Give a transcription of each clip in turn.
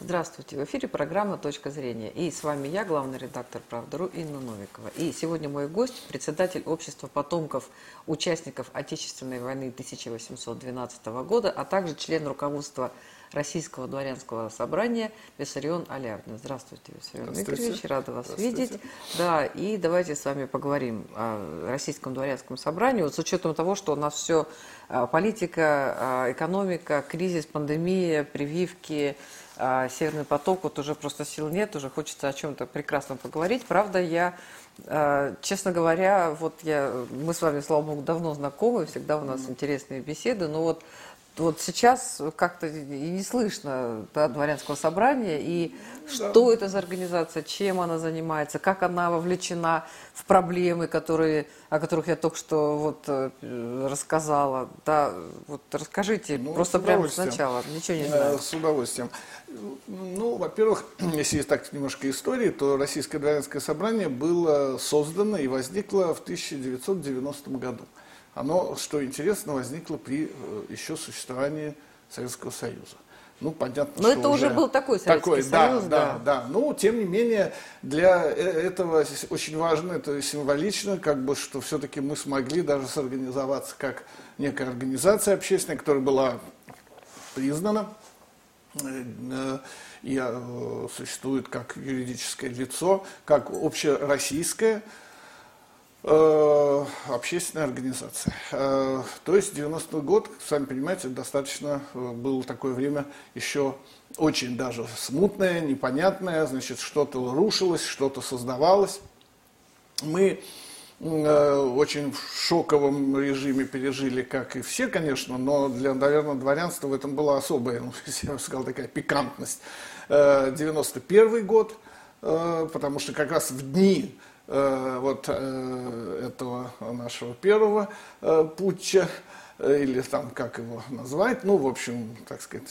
Здравствуйте, в эфире программа «Точка зрения». И с вами я, главный редактор «Правда.ру» Инна Новикова. И сегодня мой гость, председатель общества потомков участников Отечественной войны 1812 года, а также член руководства Российского дворянского собрания Виссарион Алярдин. Здравствуйте, Виссарион Игоревич, рада вас видеть. Да, и давайте с вами поговорим о Российском дворянском собрании. Вот с учетом того, что у нас все а, политика, а, экономика, кризис, пандемия, прививки – а Северный поток, вот уже просто сил нет, уже хочется о чем-то прекрасном поговорить. Правда, я, честно говоря, вот я, мы с вами, слава богу, давно знакомы, всегда у нас интересные беседы, но вот вот сейчас как-то и не слышно да, дворянского собрания, и да. что это за организация, чем она занимается, как она вовлечена в проблемы, которые, о которых я только что вот э, рассказала. Да, вот расскажите, ну, просто прямо сначала, ничего не знаю. Э, с удовольствием. Ну, во-первых, если есть так немножко истории, то Российское дворянское собрание было создано и возникло в 1990 году. Оно, что интересно, возникло при э, еще существовании Советского Союза. Ну, понятно, Но что это уже был такой Советский такой, Союз, да, да. Да, да. Ну, тем не менее, для э, этого очень важно, это символично, как бы, что все-таки мы смогли даже сорганизоваться как некая организация общественная, которая была признана э, и существует как юридическое лицо, как общероссийское, общественная организация. Э, то есть 90-й год, сами понимаете, достаточно э, было такое время еще очень даже смутное, непонятное, значит, что-то рушилось, что-то создавалось. Мы очень в шоковом режиме пережили, как и все, конечно, но для, наверное, дворянства в этом была особая, ну, я бы сказал, такая пикантность. 91 год, потому что как раз в дни Э, вот э, этого нашего первого э, путча, или там как его назвать, ну, в общем, так сказать,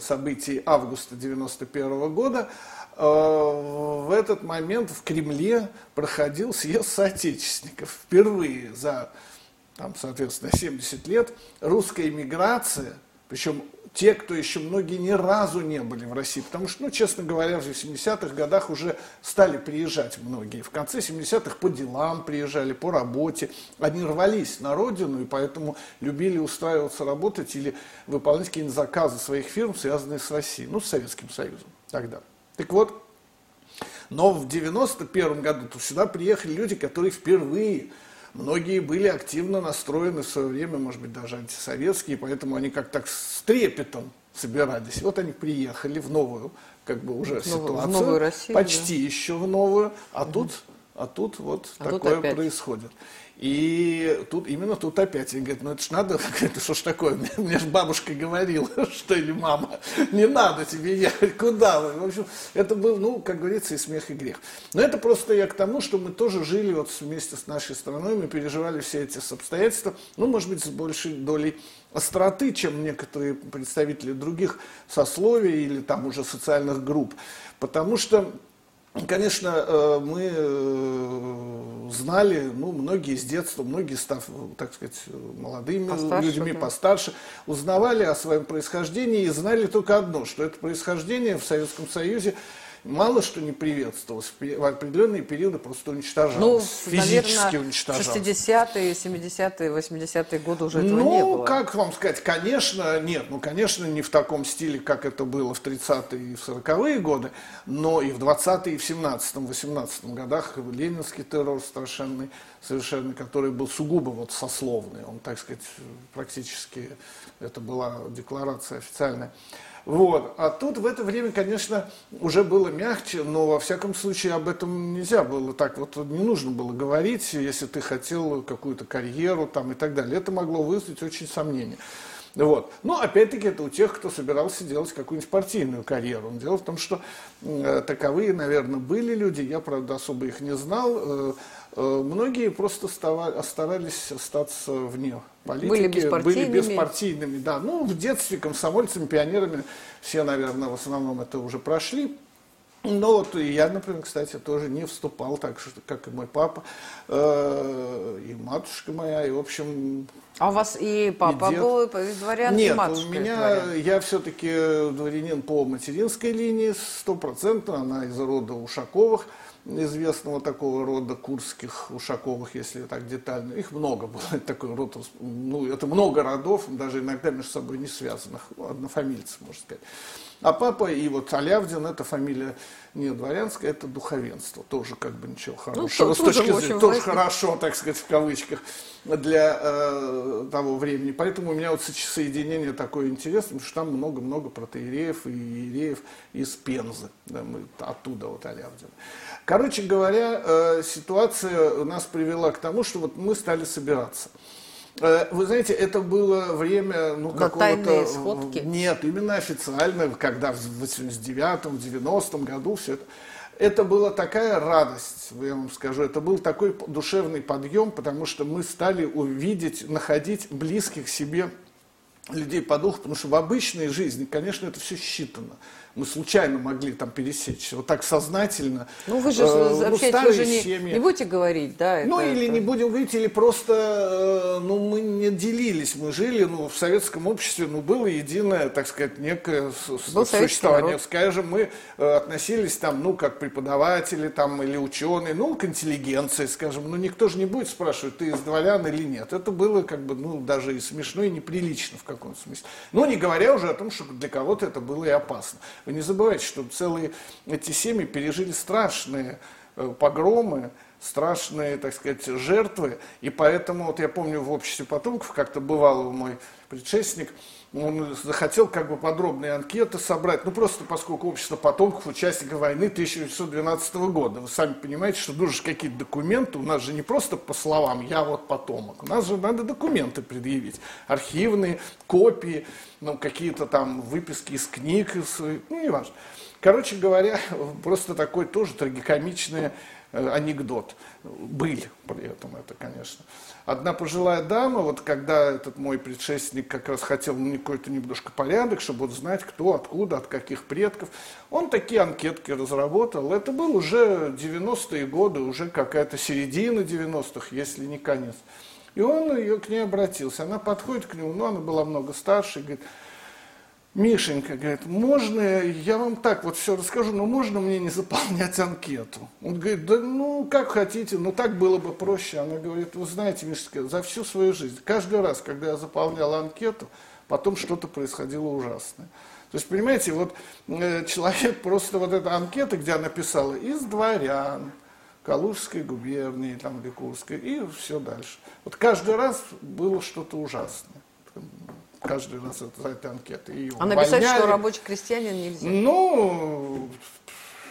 событий августа 91 года, в этот момент в Кремле проходил съезд соотечественников. Впервые за, там, соответственно, 70 лет русская эмиграция, причем те, кто еще многие ни разу не были в России. Потому что, ну, честно говоря, в 70-х годах уже стали приезжать многие. В конце 70-х по делам приезжали, по работе. Они рвались на родину, и поэтому любили устраиваться работать или выполнять какие-нибудь заказы своих фирм, связанные с Россией, ну, с Советским Союзом тогда. Так вот, но в 91 году сюда приехали люди, которые впервые Многие были активно настроены в свое время, может быть, даже антисоветские, поэтому они как так с трепетом собирались. Вот они приехали в новую, как бы уже в ситуацию, в новую Россию, почти да. еще в новую, а угу. тут, а тут вот а такое тут происходит. И тут, именно тут опять, он говорит, ну это ж надо, это что ж такое, мне, мне же бабушка говорила, что или мама, не надо тебе ехать, куда вы? В общем, это был, ну, как говорится, и смех, и грех. Но это просто я к тому, что мы тоже жили вот вместе с нашей страной, мы переживали все эти обстоятельства, ну, может быть, с большей долей остроты, чем некоторые представители других сословий или там уже социальных групп. Потому что Конечно, э, мы э, знали, ну, многие с детства, многие став, так сказать, молодыми постарше, людьми, да. постарше, узнавали о своем происхождении и знали только одно, что это происхождение в Советском Союзе мало что не приветствовалось. В определенные периоды просто уничтожалось. Ну, физически наверное, уничтожалось. 60-е, 70-е, 80-е годы уже этого ну, не было. Ну, как вам сказать, конечно, нет. Ну, конечно, не в таком стиле, как это было в 30-е и в 40-е годы, но и в 20-е, и в 17-м, 18-м годах ленинский террор страшенный, совершенно, который был сугубо вот сословный. Он, так сказать, практически, это была декларация официальная. Вот. А тут в это время, конечно, уже было мягче, но во всяком случае об этом нельзя было так вот, не нужно было говорить, если ты хотел какую-то карьеру там и так далее. Это могло вызвать очень сомнения. Вот. Но опять-таки это у тех, кто собирался делать какую-нибудь партийную карьеру. Дело в том, что э, таковые, наверное, были люди, я, правда, особо их не знал. Э, э, многие просто става, старались остаться вне политики. Были беспартийными. Были беспартийными, да. Ну, в детстве комсомольцами, пионерами все, наверное, в основном это уже прошли. Ну вот я, например, кстати, тоже не вступал так, что, как и мой папа, э, и матушка моя, и в общем... А у вас и папа и дед. был дворян, Нет, и матушка у меня, дворян? я все-таки дворянин по материнской линии, стопроцентно, она из рода Ушаковых, известного такого рода курских Ушаковых, если так детально. Их много было, такой род, ну, это много родов, даже иногда между собой не связанных, однофамильцы, можно сказать. А папа и вот Алявдин, это фамилия не дворянская, это духовенство. Тоже как бы ничего хорошего. Ну, с точки зрения, тоже хорошо, так сказать, в кавычках, для э, того времени. Поэтому у меня вот со- соединение такое интересное, потому что там много-много протеереев и иереев из Пензы. Да, мы оттуда вот Алявдин. Короче говоря, э, ситуация нас привела к тому, что вот мы стали собираться. Э, Вы знаете, это было время, ну, какого-то... сходки? Нет, именно официально, когда в 89-м, 90-м году все это... Это была такая радость, я вам скажу, это был такой душевный подъем, потому что мы стали увидеть, находить близких себе людей по духу, потому что в обычной жизни, конечно, это все считано. Мы случайно могли там пересечься, вот так сознательно. Ну, вы же Э, ну, общаетесь, вы старые же не, семьи. не будете говорить, да? Ну, это- или это- не будем говорить, или просто, э, ну, мы не делились, мы жили, ну, в советском обществе, ну, было единое, так сказать, некое Был существование. народ. Скажем, мы э, относились там, ну, как преподаватели там или ученые, ну, к интеллигенции, скажем, ну, никто же не будет спрашивать, ты из дворян или нет. Это было, как бы, ну, даже и смешно, и неприлично в каком-то смысле. Ну, не говоря уже о том, что для кого-то это было и опасно. Вы не забывайте, что целые эти семьи пережили страшные э, погромы, страшные, так сказать, жертвы. И поэтому, вот я помню, в обществе потомков как-то бывал мой предшественник, он захотел как бы подробные анкеты собрать, ну просто поскольку общество потомков участников войны 1912 года. Вы сами понимаете, что нужны какие-то документы, у нас же не просто по словам «я вот потомок», у нас же надо документы предъявить, архивные, копии, ну какие-то там выписки из книг, из, ну не важно. Короче говоря, просто такой тоже трагикомичный э, анекдот. Быль при этом это, конечно. Одна пожилая дама, вот когда этот мой предшественник как раз хотел ну, какой-то немножко порядок, чтобы вот знать, кто, откуда, от каких предков, он такие анкетки разработал. Это был уже 90-е годы, уже какая-то середина 90-х, если не конец. И он ее к ней обратился. Она подходит к нему, ну, она была много старше, и говорит, Мишенька, говорит, можно, я вам так вот все расскажу, но можно мне не заполнять анкету? Он говорит, да ну, как хотите, но так было бы проще. Она говорит, вы знаете, Мишенька, за всю свою жизнь, каждый раз, когда я заполнял анкету, потом что-то происходило ужасное. То есть, понимаете, вот э, человек просто вот эта анкета, где она писала из дворян, Калужской губернии, там, или Курской, и все дальше. Вот каждый раз было что-то ужасное. Каждый раз этой анкетой. Ее А написать, что рабочий крестьянин нельзя. Ну,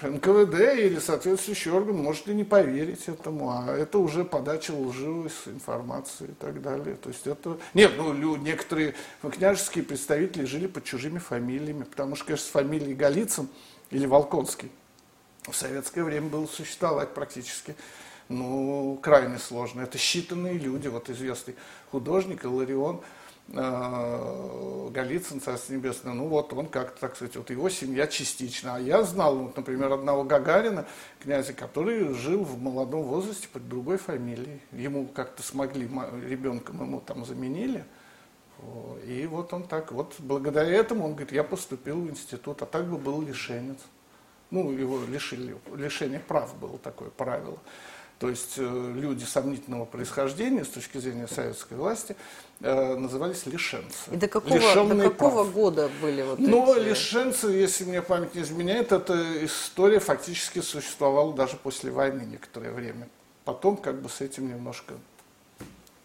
НКВД или соответствующий орган может и не поверить этому, а это уже подача лживой информации и так далее. То есть это... Нет, ну, некоторые княжеские представители жили под чужими фамилиями, потому что, конечно, с фамилией Голицын или Волконский в советское время было существовать практически, ну, крайне сложно. Это считанные люди, вот известный художник Иларион Голицын, Царство Небесное, ну вот он как-то, так сказать, вот его семья частично. А я знал, вот, например, одного Гагарина, князя, который жил в молодом возрасте под другой фамилией. Ему как-то смогли, ребенком ему там заменили, и вот он так, вот благодаря этому он говорит, я поступил в институт, а так бы был лишенец. Ну, его лишили, лишение прав было такое правило. То есть э, люди сомнительного происхождения с точки зрения советской власти э, назывались лишенцы. И до какого, до Лишенные какого прав. года были вот Но эти... лишенцы, если мне память не изменяет, эта история фактически существовала даже после войны некоторое время. Потом как бы с этим немножко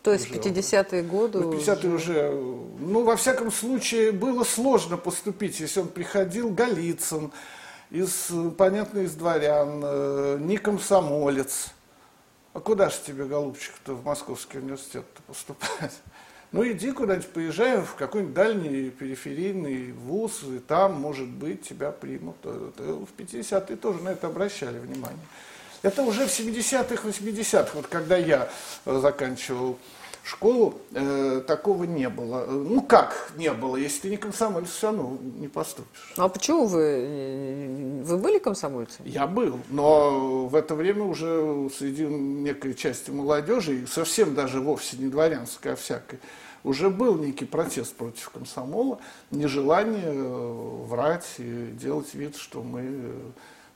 То есть уже 50-е годы ну, в уже. 50-е уже, ну, во всяком случае, было сложно поступить, если он приходил Голицын, из, э, понятно, из дворян, э, не комсомолец. А куда же тебе, голубчик-то, в Московский университет поступать? Ну, иди куда-нибудь, поезжай в какой-нибудь дальний периферийный вуз, и там, может быть, тебя примут. Это В 50-е тоже на это обращали внимание. Это уже в 70-х, 80-х, вот когда я э, заканчивал школу, э, такого не было. Ну как не было? Если ты не комсомолец, все равно не поступишь. Ну а почему вы, э, вы были комсомольцем? Я был, но в это время уже среди некой части молодежи, совсем даже вовсе не дворянской, а всякой, уже был некий протест против комсомола, нежелание э, врать и делать вид, что мы э,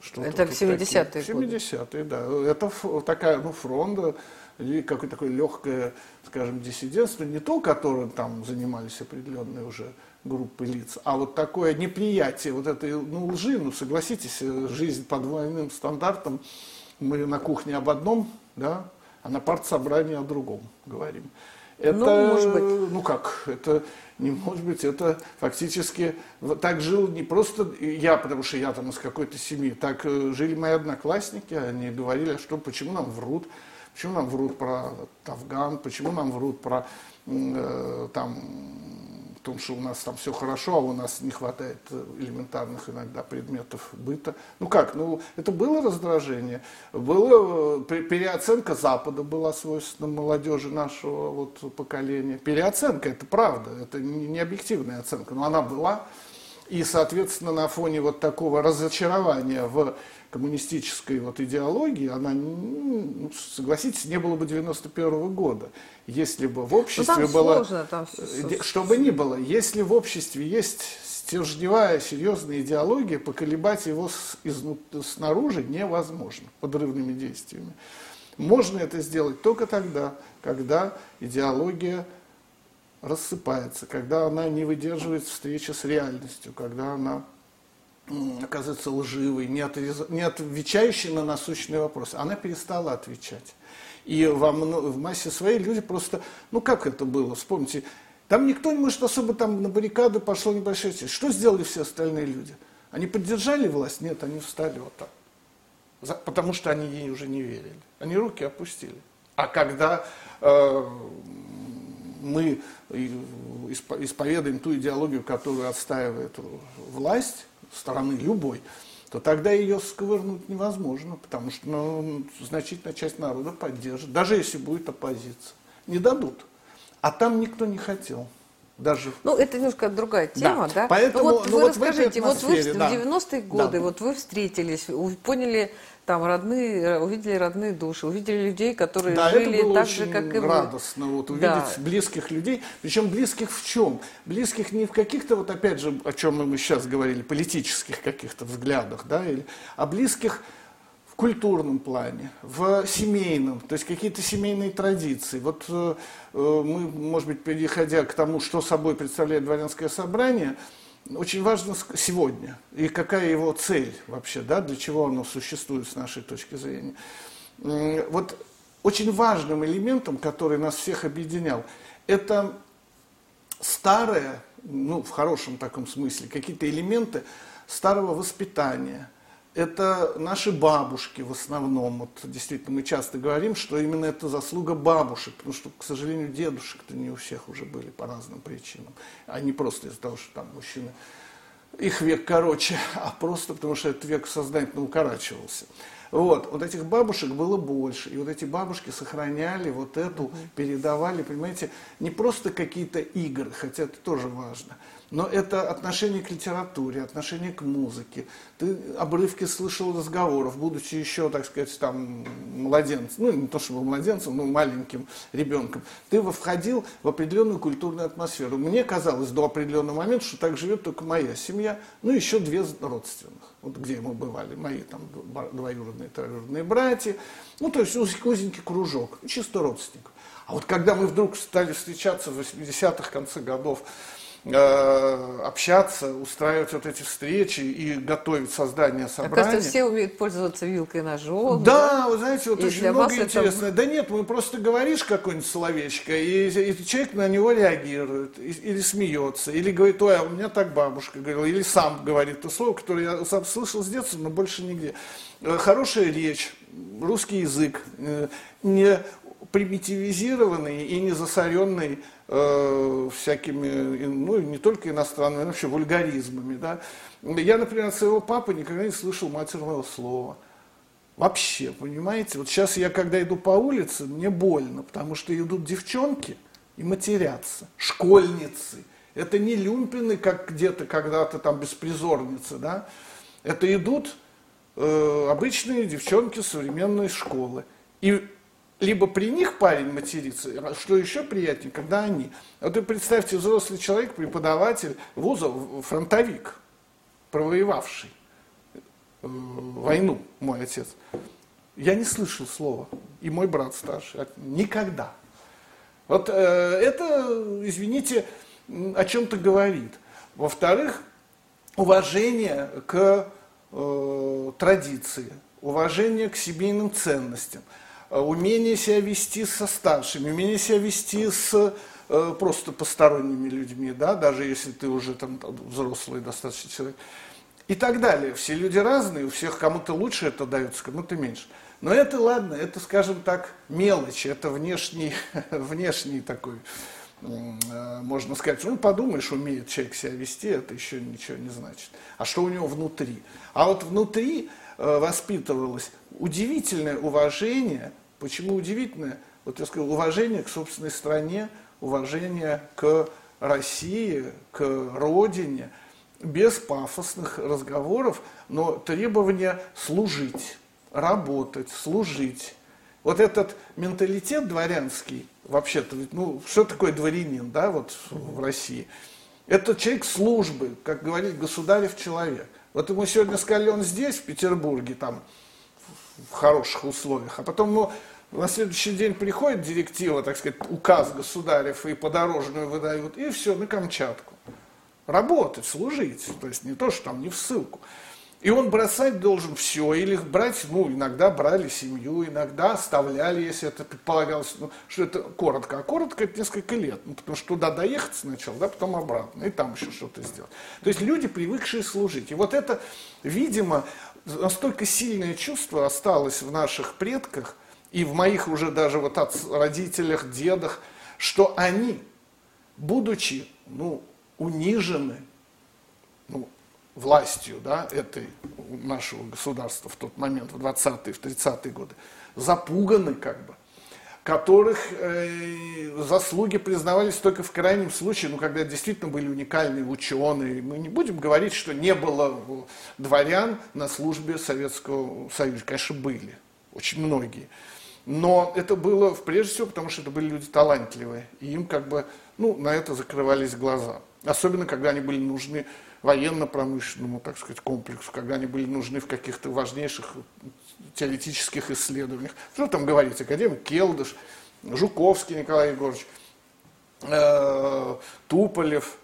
что Это в 70-е годы? 70-е, да. Это такая, ну, фронта, какое-то такое легкое, скажем, диссидентство, не то, которым там занимались определенные уже группы лиц, а вот такое неприятие вот этой ну, лжи, ну, согласитесь, жизнь по двойным стандартам, мы на кухне об одном, да, а на партсобрании о другом говорим. Это, ну, может быть. ну как, это не может быть, это фактически так жил не просто я, потому что я там из какой-то семьи, так э, жили мои одноклассники, они говорили, а что, почему нам врут, почему нам врут про Афган, почему нам врут про э, там том, что у нас там все хорошо, а у нас не хватает э, элементарных иногда предметов быта. Ну как, ну это было раздражение, было э, переоценка Запада была свойственна молодежи нашего вот поколения. Переоценка, это правда, это не объективная оценка, но она была. И, соответственно, на фоне вот такого разочарования в коммунистической вот идеологии, она, ну, согласитесь, не было бы 91 -го года, если бы в ну, обществе было... Сложно, там... Э, что бы ни было, если в обществе есть стержневая, серьезная идеология, поколебать его с, изнут, снаружи невозможно подрывными действиями. Можно это сделать только тогда, когда идеология рассыпается, когда она не выдерживает встречи с реальностью, когда она оказывается лживой, не, отрез... не отвечающей на насущные вопросы. Она перестала отвечать. И во, в массе своей люди просто, ну как это было, вспомните, там никто не может особо там на баррикаду пошло небольшая часть. Что сделали все остальные люди? Они поддержали власть? Нет, они встали вот так. За, потому что они ей уже не верили. Они руки опустили. А когда э, мы исповедуем ту идеологию, которую отстаивает власть, стороны любой, то тогда ее сковырнуть невозможно, потому что ну, значительная часть народа поддержит, даже если будет оппозиция. Не дадут. А там никто не хотел. Даже... Ну, это немножко другая тема, да? да? Поэтому, ну, вот ну, вы вот расскажите, вот вы да. в 90-е годы, да. вот вы встретились, поняли там родные, увидели родные души, увидели людей, которые да, жили это было так очень же, как и вы. радостно вот, увидеть да. близких людей. Причем близких в чем? Близких не в каких-то, вот опять же, о чем мы сейчас говорили, политических каких-то взглядах, да, или, а близких в культурном плане, в семейном, то есть какие-то семейные традиции. Вот э, э мы, может быть, переходя к тому, что собой представляет дворянское собрание, очень важно сегодня и какая его цель вообще, да, для чего оно существует с нашей точки зрения. Вот очень важным элементом, который нас всех объединял, это старое, ну, в хорошем таком смысле, какие-то элементы старого воспитания – это наши бабушки в основном. Вот действительно мы часто говорим, что именно это заслуга бабушек, потому что, к сожалению, дедушек-то не у всех уже были по разным причинам, а не просто из-за того, что там мужчины их век короче, а просто потому что этот век сознательно укорачивался. Вот, вот этих бабушек было больше, и вот эти бабушки сохраняли вот эту, передавали, понимаете, не просто какие-то игры, хотя это тоже важно, но это отношение к литературе, отношение к музыке. Ты обрывки слышал разговоров, будучи еще, так сказать, там, младенцем, ну, не то чтобы младенцем, но маленьким ребенком. Ты входил в определенную культурную атмосферу. Мне казалось до определенного момента, что так живет только моя семья, ну, еще две родственных. Вот где мы бывали, мои там двоюродные, троюродные братья. Ну, то есть узенький кружок, чисто родственников. А вот когда мы вдруг стали встречаться в 80-х, конце годов, общаться, устраивать вот эти встречи и готовить создание собрания. Оказывается, все умеют пользоваться вилкой и ножом. Да, да? вы знаете, вот и очень много интересного. Это... Да нет, мы просто говоришь какое-нибудь словечко, и, и человек на него реагирует, и, или смеется, или говорит, ой, а у меня так бабушка говорила, или сам говорит то слово, которое я сам слышал с детства, но больше нигде. Э, хорошая речь, русский язык, э, не примитивизированный и не засоренный э, всякими, ну, не только иностранными, но вообще вульгаризмами, да. Я, например, от своего папы никогда не слышал матерного слова. Вообще, понимаете? Вот сейчас я, когда иду по улице, мне больно, потому что идут девчонки и матерятся, школьницы. Это не люмпины, как где-то когда-то там беспризорницы, да? Это идут э, обычные девчонки современной школы. И либо при них парень матерится, а что еще приятнее, когда они. Вот вы представьте, взрослый человек, преподаватель вуза, фронтовик, провоевавший э, войну, мой отец. Я не слышал слова, и мой брат старший, никогда. Вот э, это, извините, о чем-то говорит. Во-вторых, уважение к э, традиции, уважение к семейным ценностям – умение себя вести со старшими, умение себя вести с э, просто посторонними людьми, да, даже если ты уже там взрослый достаточно человек, и так далее. Все люди разные, у всех кому-то лучше это дается, кому-то меньше. Но это ладно, это, скажем так, мелочь, это внешний, внешний такой, э, можно сказать, ну подумаешь, умеет человек себя вести, это еще ничего не значит. А что у него внутри? А вот внутри воспитывалось удивительное уважение. Почему удивительное? Вот я сказал, уважение к собственной стране, уважение к России, к родине, без пафосных разговоров, но требование служить, работать, служить. Вот этот менталитет дворянский, вообще-то, ну, что такое дворянин, да, вот в России? Это человек службы, как говорит государев человек. Вот ему сегодня сказали, он здесь, в Петербурге, там, в хороших условиях, а потом ну, на следующий день приходит директива, так сказать, указ государев и подорожную выдают, и все, на Камчатку. Работать, служить, то есть не то, что там не в ссылку. И он бросать должен все, или брать, ну, иногда брали семью, иногда оставляли, если это предполагалось, ну, что это коротко. А коротко это несколько лет, ну, потому что туда доехать сначала, да, потом обратно, и там еще что-то сделать. То есть люди, привыкшие служить. И вот это, видимо, настолько сильное чувство осталось в наших предках и в моих уже даже вот от родителях, дедах, что они, будучи ну, унижены властью да, этой нашего государства в тот момент, в 20-е, в 30-е годы, запуганы как бы, которых э, заслуги признавались только в крайнем случае, ну, когда действительно были уникальные ученые. Мы не будем говорить, что не было дворян на службе Советского Союза. Конечно, были, очень многие. Но это было прежде всего, потому что это были люди талантливые. И им как бы, ну, на это закрывались глаза. Особенно, когда они были нужны военно-промышленному, так сказать, комплексу, когда они были нужны в каких-то важнейших теоретических исследованиях. Что там говорить? Академик Келдыш, Жуковский Николай Егорович, э, Туполев,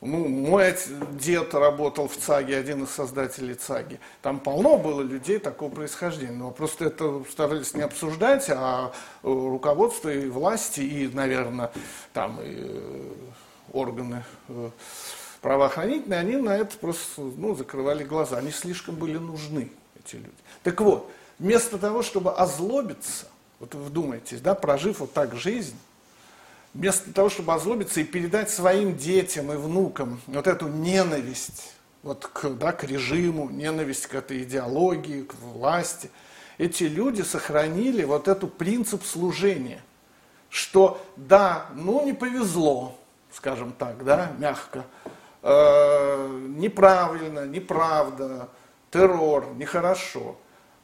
ну, мой дед работал в ЦАГе, один из создателей ЦАГи. Там полно было людей такого происхождения. Но просто это старались не обсуждать, а руководство и власти, и, наверное, там и э, органы э, правоохранительные, они на это просто ну, закрывали глаза. Они слишком были нужны, эти люди. Так вот, вместо того, чтобы озлобиться, вот вы вдумайтесь, да, прожив вот так жизнь, вместо того, чтобы озлобиться и передать своим детям и внукам вот эту ненависть вот к, да, к режиму, ненависть к этой идеологии, к власти, эти люди сохранили вот этот принцип служения, что да, ну не повезло, скажем так, да, мягко, э, неправильно, неправда, террор, нехорошо.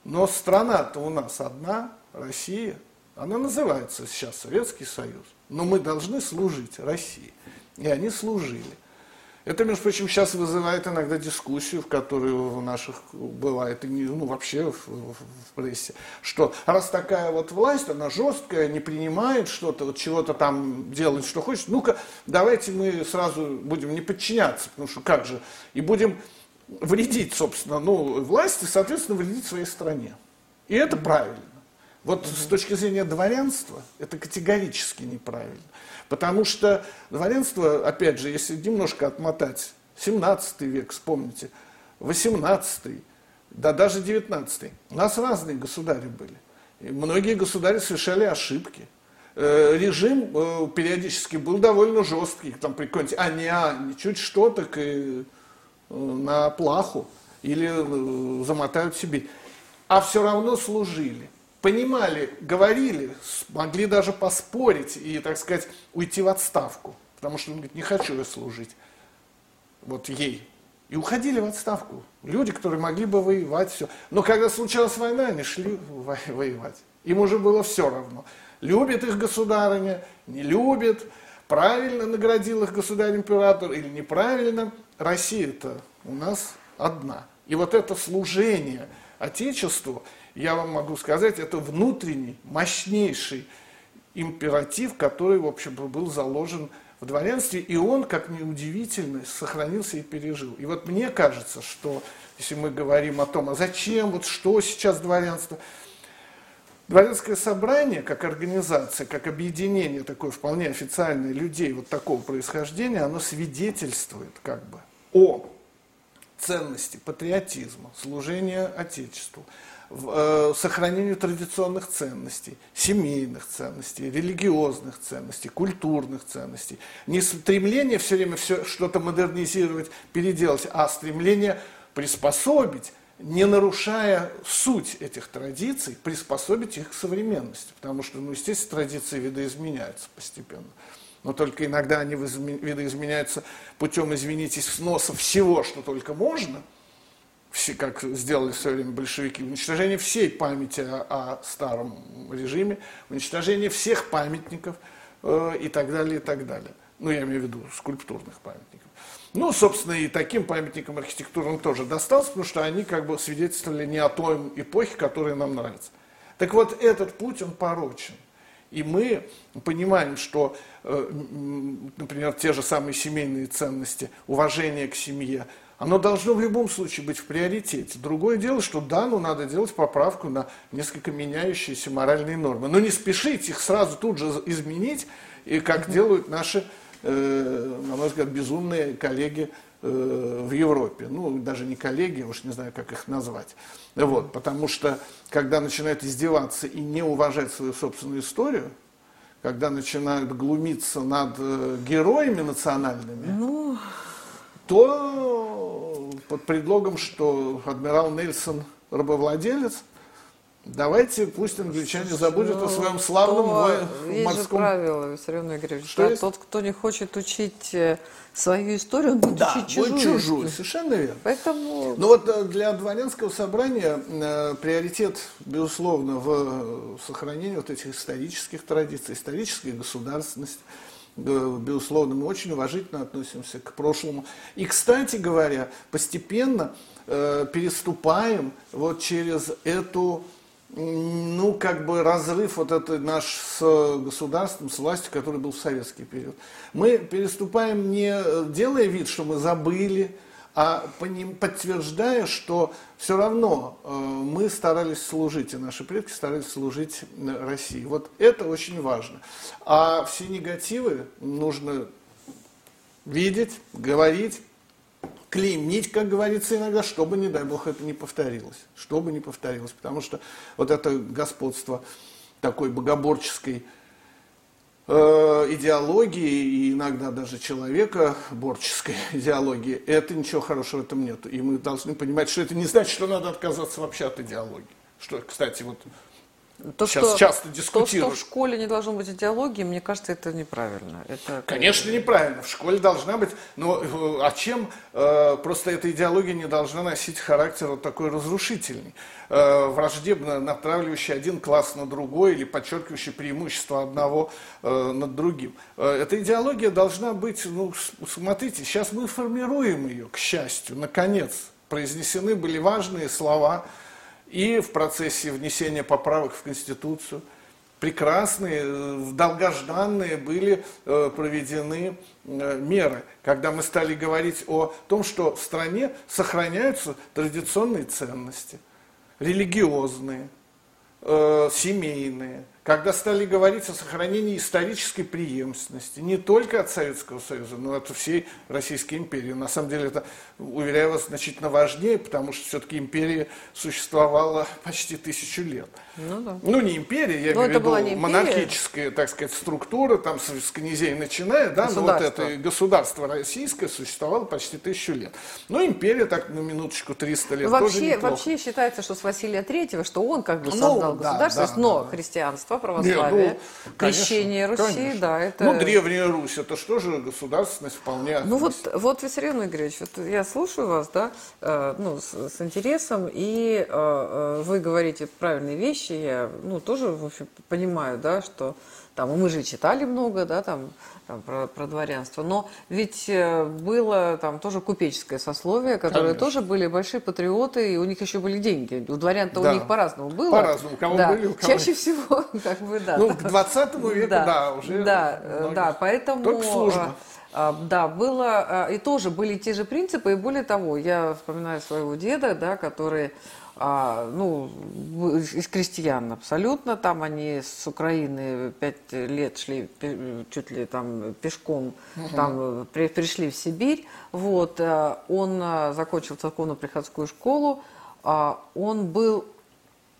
Но страна-то у нас одна, Россия, она называется сейчас Советский Союз. Но мы должны служить России. И они служили. Это, между прочим, сейчас вызывает иногда дискуссию, в которой у наших бывает, и ну, вообще в, в, в прессе, что раз такая вот власть, она жесткая, не принимает что-то, вот чего-то там делает, что хочет, ну-ка, давайте мы сразу будем не подчиняться, потому что как же, и будем вредить, собственно, ну, власти, соответственно, вредить своей стране. И это правильно. Вот mm с точки зрения дворянства это категорически неправильно. Потому что дворянство, опять же, если немножко отмотать, 17 век, вспомните, 18 да даже 19 у нас разные государи были. И многие государи совершали ошибки. Э, режим э, периодически был довольно жесткий, там при а не, а, не чуть что, так и э, на плаху или замотают себе. а все равно служили. Понимали, говорили, могли даже поспорить и, так сказать, уйти в отставку. Потому что он говорит, не хочу я служить вот ей. И уходили в отставку. Люди, которые могли бы воевать, все. Но когда случалась война, они шли воевать. Им уже было все равно. Любит их государыня, не любит, правильно наградил их государь-император или неправильно. Россия-то у нас одна. И вот это служение Отечеству, я вам могу сказать, это внутренний, мощнейший императив, который, в общем, был заложен в дворянстве, и он, как ни удивительно, сохранился и пережил. И вот мне кажется, что если мы говорим о том, а зачем, вот что сейчас дворянство, Дворянское собрание, как организация, как объединение такое вполне официальное людей вот такого происхождения, оно свидетельствует как бы о ценности патриотизма, служения Отечеству, э, сохранению традиционных ценностей, семейных ценностей, религиозных ценностей, культурных ценностей. Не стремление все время все что-то модернизировать, переделать, а стремление приспособить не нарушая суть этих традиций, приспособить их к современности. Потому что, ну, естественно, традиции видоизменяются постепенно. Но только иногда они видоизменяются путем, извините, сноса всего, что только можно, все, как сделали в свое время большевики, уничтожение всей памяти о, о старом режиме, уничтожение всех памятников э, и так далее, и так далее. Ну, я имею в виду скульптурных памятников. Ну, собственно, и таким памятникам архитектурным тоже досталось, потому что они как бы свидетельствовали не о той эпохе, которая нам нравится. Так вот, этот путь, он порочен. И мы понимаем, что, э, например, те же самые семейные ценности, уважение к семье, оно должно в любом случае быть в приоритете. Другое дело, что да, ну надо делать поправку на несколько меняющиеся моральные нормы. Но не спешить их сразу тут же изменить, и как делают наши Э, на мой взгляд, безумные коллеги э, в Европе. Ну, даже не коллеги, уж не знаю, как их назвать. Вот, потому что, когда начинают издеваться и не уважать свою собственную историю, когда начинают глумиться над э, героями национальными, ну... то под предлогом, что адмирал Нельсон рабовладелец, Давайте, пусть англичане забудут о своем славном то, морском... Есть правило, Виссарион Игоревич, что да, тот, кто не хочет учить э, свою историю, он будет да, учить чужую. Будет чужую, совершенно верно. Поэтому... Ну вот э, для дворянского собрания э, приоритет, безусловно, в сохранении вот этих исторических традиций, исторической государственности. Безусловно, мы очень уважительно относимся к прошлому. И, кстати говоря, постепенно э, переступаем вот через эту ну, как бы разрыв вот этот наш с государством, с властью, который был в советский период. Мы переступаем не делая вид, что мы забыли, а подтверждая, что все равно э, мы старались служить, и наши предки старались служить России. Вот это очень важно. А все негативы нужно видеть, говорить, клеймить, как говорится иногда, чтобы, не дай бог, это не повторилось. Чтобы не повторилось. Потому что вот это господство такой богоборческой э, идеологии и иногда даже человека борческой идеологии, это ничего хорошего в этом нет. И мы должны понимать, что это не значит, что надо отказаться вообще от идеологии. Что, кстати, вот то, Сейчас что, часто дискутируют. То, что в школе не должно быть идеологии, мне кажется, это неправильно. Это... Конечно, неправильно. В школе должна быть. Но э, а чем э, просто эта идеология не должна носить характер вот такой разрушительный, э, враждебно натравливающий один класс на другой или подчеркивающий преимущество одного э, над другим. Э, эта идеология должна быть, ну, смотрите, сейчас мы формируем ее, к счастью, наконец. Произнесены были важные слова и в процессе внесения поправок в Конституцию. Прекрасные, э, долгожданные были э, проведены э, меры, когда мы стали говорить о том, что в стране сохраняются традиционные ценности, религиозные, семейные, когда стали говорить о сохранении исторической преемственности не только от Советского Союза, но и от всей Российской империи. На самом деле это, уверяю вас, значительно важнее, потому что все-таки империя существовала почти тысячу лет. Ну, да. ну не империя, я но имею в виду монархическая, так сказать, структура, там с, с князей начиная, да, но вот это государство российское существовало почти тысячу лет. Но империя так на минуточку 300 лет вообще, тоже неплохо. Вообще считается, что с Василия Третьего, что он как бы ну, создал ну, государство, да, да, но да. христианство, православие, Нет, ну, крещение Руси, конечно. да, это... Ну, Древняя Русь, это что же государственность вполне... Ну вот, вот Виссарион Игоревич, вот я слушаю вас, да, э, ну, с, с интересом, и э, э, вы говорите правильные вещи, я, ну, тоже, в общем, понимаю, да, что там, мы же читали много, да, там, там про, про дворянство, но ведь э, было там тоже купеческое сословие, которые Конечно. тоже были большие патриоты, и у них еще были деньги. У дворян-то да. у них по-разному было. По-разному, у кого да. были, у кого Чаще всего, как бы, да. Ну, к 20 веку, да, да уже Да, да, поэтому... Только служба. А, да, было, и тоже были те же принципы, и более того, я вспоминаю своего деда, да, который а, ну, из крестьян абсолютно. Там они с Украины пять лет шли чуть ли там пешком, угу. там при, пришли в Сибирь. Вот, а, он а, закончил церковно-приходскую школу. А, он был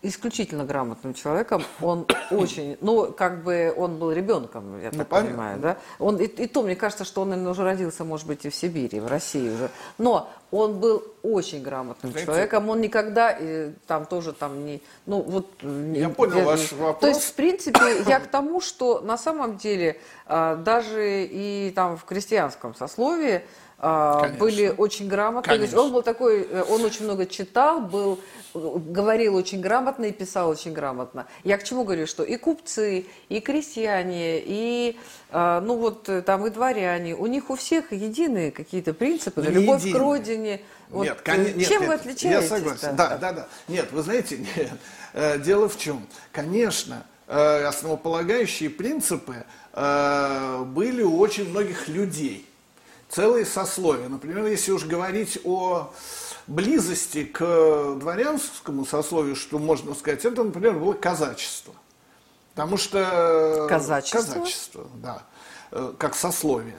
исключительно грамотным человеком. Он очень, ну, как бы он был ребенком, я ну, так понятно. понимаю, да? Он, и, и то, мне кажется, что он, наверное, уже родился, может быть, и в Сибири, в России уже. Но он был очень грамотным Знаете, человеком. Он никогда и, там тоже там не, ну вот. Я не, понял я, ваш вопрос. То есть, в принципе, я к тому, что на самом деле а, даже и там в крестьянском сословии Конечно. были очень грамотные. То есть он был такой, э, он очень много читал, был, говорил очень грамотно и писал очень грамотно. Я к чему говорю, что и купцы, и крестьяне, и а, ну вот э, там и дворяне, у них у всех единые какие-то принципы, Не любовь единые. к родине. Вот, нет, кон... нет, чем нет, вы отличаетесь? Я согласен. Да, да, да. Нет, вы знаете, нет. дело в чем? Конечно, основополагающие принципы были у очень многих людей целые сословия. Например, если уж говорить о близости к дворянскому сословию, что можно сказать, это, например, было казачество. Потому что... Казачество? Казачество, да. Э, как сословие.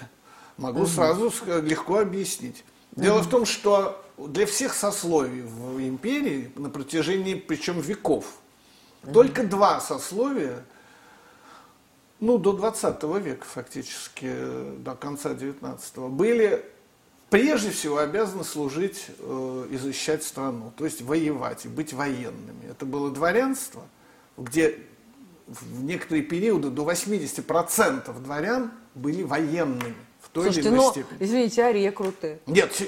Могу угу. сразу легко объяснить. Дело угу. в том, что для всех сословий в империи на протяжении, причем веков, угу. только два сословия – ну, до 20 века фактически, до конца 19-го, были прежде всего обязаны служить э, и защищать страну, то есть воевать и быть военными. Это было дворянство, где в некоторые периоды до 80% дворян были военными в той Слушайте, или иной но, степени. Извините, а рекруты? Нет,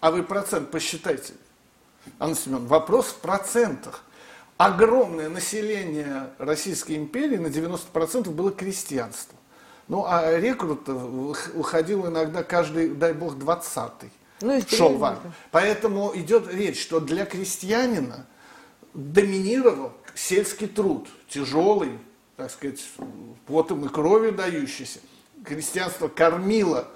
а вы процент посчитайте. Анна Семеновна, вопрос в процентах огромное население Российской империи, на 90% было крестьянство. Ну, а рекрут выходил иногда каждый, дай бог, двадцатый. Ну, шел в армию. Поэтому идет речь, что для крестьянина доминировал сельский труд, тяжелый, так сказать, потом и кровью дающийся. Крестьянство кормило,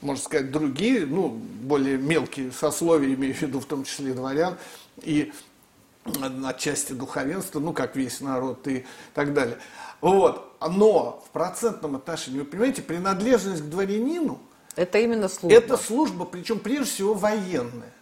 можно сказать, другие, ну, более мелкие сословия, имею в виду в том числе дворян, и отчасти духовенства, ну, как весь народ и так далее. Вот. Но в процентном отношении, вы понимаете, принадлежность к дворянину это именно служба. Это служба, причем прежде всего военная.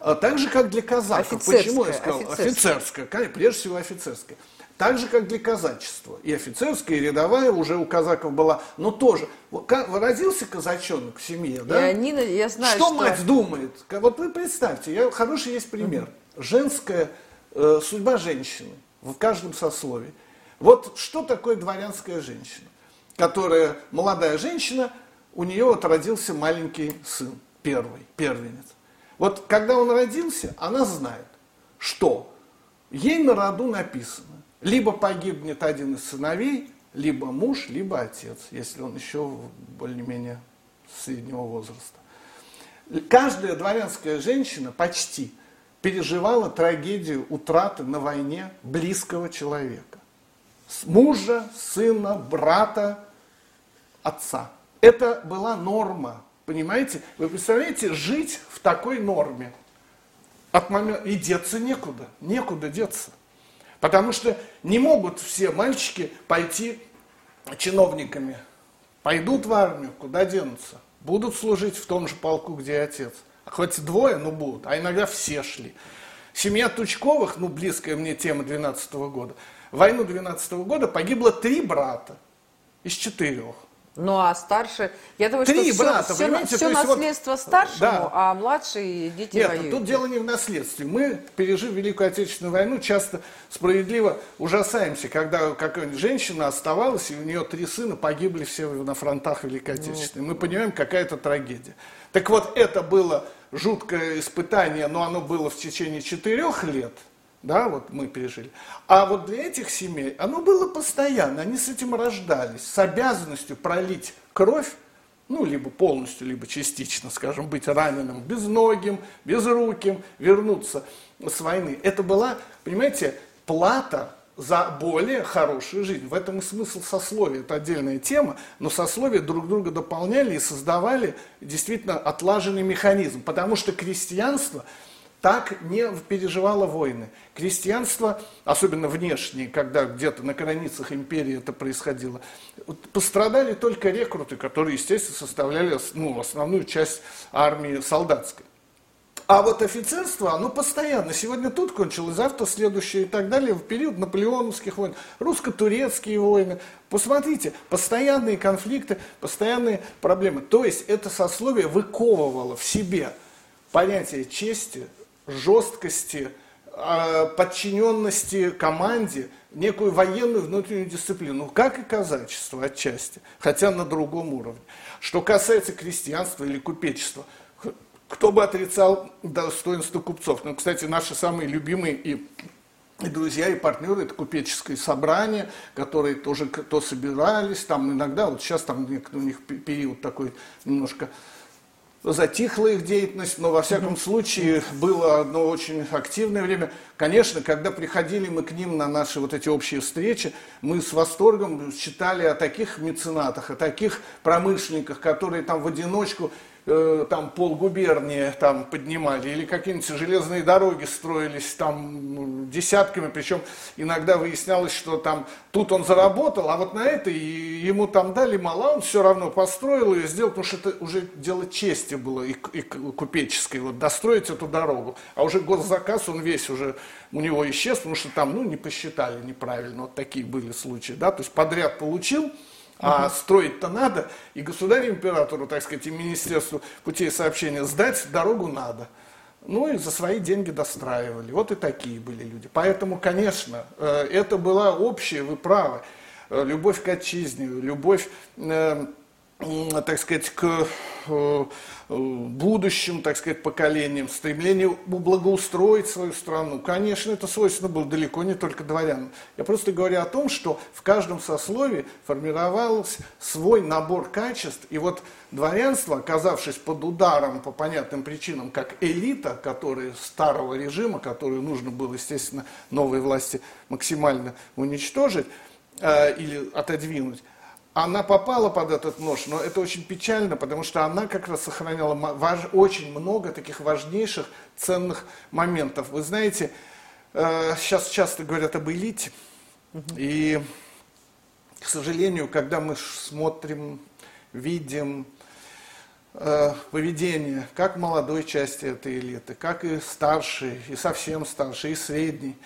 А так же, как для казаков. Почему я сказал? Офицерская. офицерская, конечно, прежде всего офицерская. Так же, как для казачества. И офицерская, и рядовая уже у казаков была. Но тоже. Родился казачонок в семье, да? И они, я знаю, что, что мать думает? Вот вы представьте, я, хороший есть пример. Угу. Женская э, судьба женщины в каждом сословии. Вот что такое дворянская женщина, которая, молодая женщина, у нее вот родился маленький сын, первый, первенец. Вот когда он родился, она знает, что ей на роду написано, либо погибнет один из сыновей, либо муж, либо отец, если он еще более-менее среднего возраста. Каждая дворянская женщина почти – переживала трагедию утраты на войне близкого человека. Мужа, сына, брата, отца. Это была норма. Понимаете? Вы представляете, жить в такой норме. От момента... И деться некуда. Некуда деться. Потому что не могут все мальчики пойти чиновниками. Пойдут в армию, куда денутся? Будут служить в том же полку, где отец. Хоть двое, но будут. А иногда все шли. Семья Тучковых, ну, близкая мне тема 12 -го года, в войну 12 -го года погибло три брата из четырех. Ну а старше, я думаю, Три что брата, все, все, есть наследство вот, старшему, да. а младшие дети Нет, воюют. тут дело не в наследстве. Мы, пережив Великую Отечественную войну, часто справедливо ужасаемся, когда какая-нибудь женщина оставалась, и у нее три сына погибли все на фронтах Великой Отечественной. Мы понимаем, какая это трагедия. Так вот, это было жуткое испытание, но оно было в течение четырех лет – да, вот мы пережили. А вот для этих семей оно было постоянно, они с этим рождались, с обязанностью пролить кровь, ну, либо полностью, либо частично, скажем, быть раненым, безногим, безруким, вернуться с войны. Это была, понимаете, плата за более хорошую жизнь. В этом и смысл сословия. Это отдельная тема, но сословия друг друга дополняли и создавали действительно отлаженный механизм. Потому что крестьянство – так не переживало войны. Крестьянство, особенно внешнее, когда где-то на границах империи это происходило, пострадали только рекруты, которые, естественно, составляли ну, основную часть армии солдатской. А вот офицерство, оно постоянно. Сегодня тут кончилось, завтра следующее и так далее. В период наполеоновских войн, русско-турецкие войны. Посмотрите, постоянные конфликты, постоянные проблемы. То есть это сословие выковывало в себе понятие чести, жесткости, а, подчиненности команде, некую военную внутреннюю дисциплину, как и казачество отчасти, хотя на другом уровне. Что касается крестьянства или купечества, кто бы отрицал достоинство купцов? Ну, кстати, наши самые любимые и и друзья, и партнеры, это купеческое собрание, которые тоже то собирались, там иногда, вот сейчас там у них период такой немножко затихла их деятельность, но во всяком случае было одно очень активное время. Конечно, когда приходили мы к ним на наши вот эти общие встречи, мы с восторгом читали о таких меценатах, о таких промышленниках, которые там в одиночку э, там полгубернии там поднимали, или какие-нибудь железные дороги строились там десятками, причем иногда выяснялось, что там тут он заработал, а вот на это ему там дали мало, он все равно построил и сделал, потому что это уже дело чести было и, и купеческой, вот достроить эту дорогу. А уже госзаказ, он весь уже у него исчез, потому что там, ну, не посчитали неправильно, вот такие были случаи, да, то есть подряд получил, а строить-то надо, и государю-императору, так сказать, и Министерству путей сообщения сдать дорогу надо. Ну и за свои деньги достраивали. Вот и такие были люди. Поэтому, конечно, э, это была общая, вы правы, э, любовь к отчизне, любовь э, так сказать, к будущим, так сказать, поколениям, стремление благоустроить свою страну. Конечно, это свойственно было далеко не только дворянам. Я просто говорю о том, что в каждом сословии формировался свой набор качеств, и вот дворянство, оказавшись под ударом по понятным причинам, как элита, которая старого режима, которую нужно было, естественно, новой власти максимально уничтожить э, или отодвинуть, она попала под этот нож, но это очень печально, потому что она как раз сохраняла важ, очень много таких важнейших, ценных моментов. Вы знаете, э, сейчас часто говорят об элите, и, к сожалению, когда мы смотрим, видим э, поведение как молодой части этой элиты, как и старшей, и совсем старшей, и средней,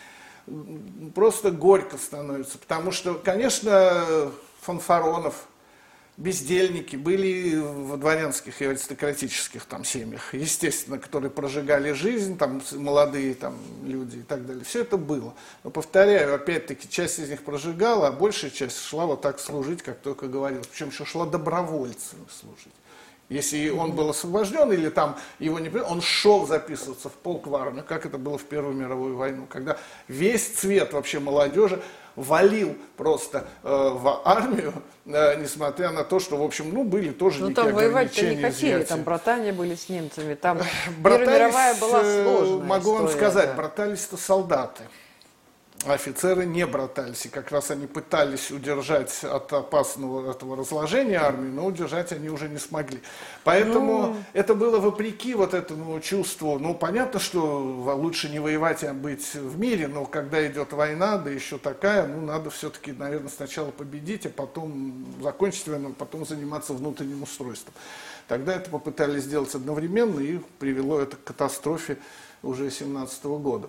просто горько становится, потому что, конечно, фанфаронов, бездельники, были в дворянских и аристократических там семьях, естественно, которые прожигали жизнь, там молодые там люди и так далее. Все это было. Но повторяю, опять-таки, часть из них прожигала, а большая часть шла вот так служить, как только говорил. Причем еще шла добровольцами служить. Если он был освобожден или там его не он шел записываться в полк в армию, как это было в Первую мировую войну, когда весь цвет вообще молодежи валил просто э, в армию, э, несмотря на то, что, в общем, ну, были тоже Ну, некие там воевать-то не хотели, изъятия. там братания были с немцами, там Братались, мировая была э, сложная Могу вам история, сказать, да. братались-то солдаты. Офицеры не братались. И как раз они пытались удержать от опасного этого разложения армии, но удержать они уже не смогли. Поэтому ну... это было вопреки вот этому чувству. Ну, понятно, что лучше не воевать, а быть в мире, но когда идет война, да еще такая, ну, надо все-таки, наверное, сначала победить, а потом закончить войну, а потом заниматься внутренним устройством. Тогда это попытались сделать одновременно и привело это к катастрофе уже 17 года.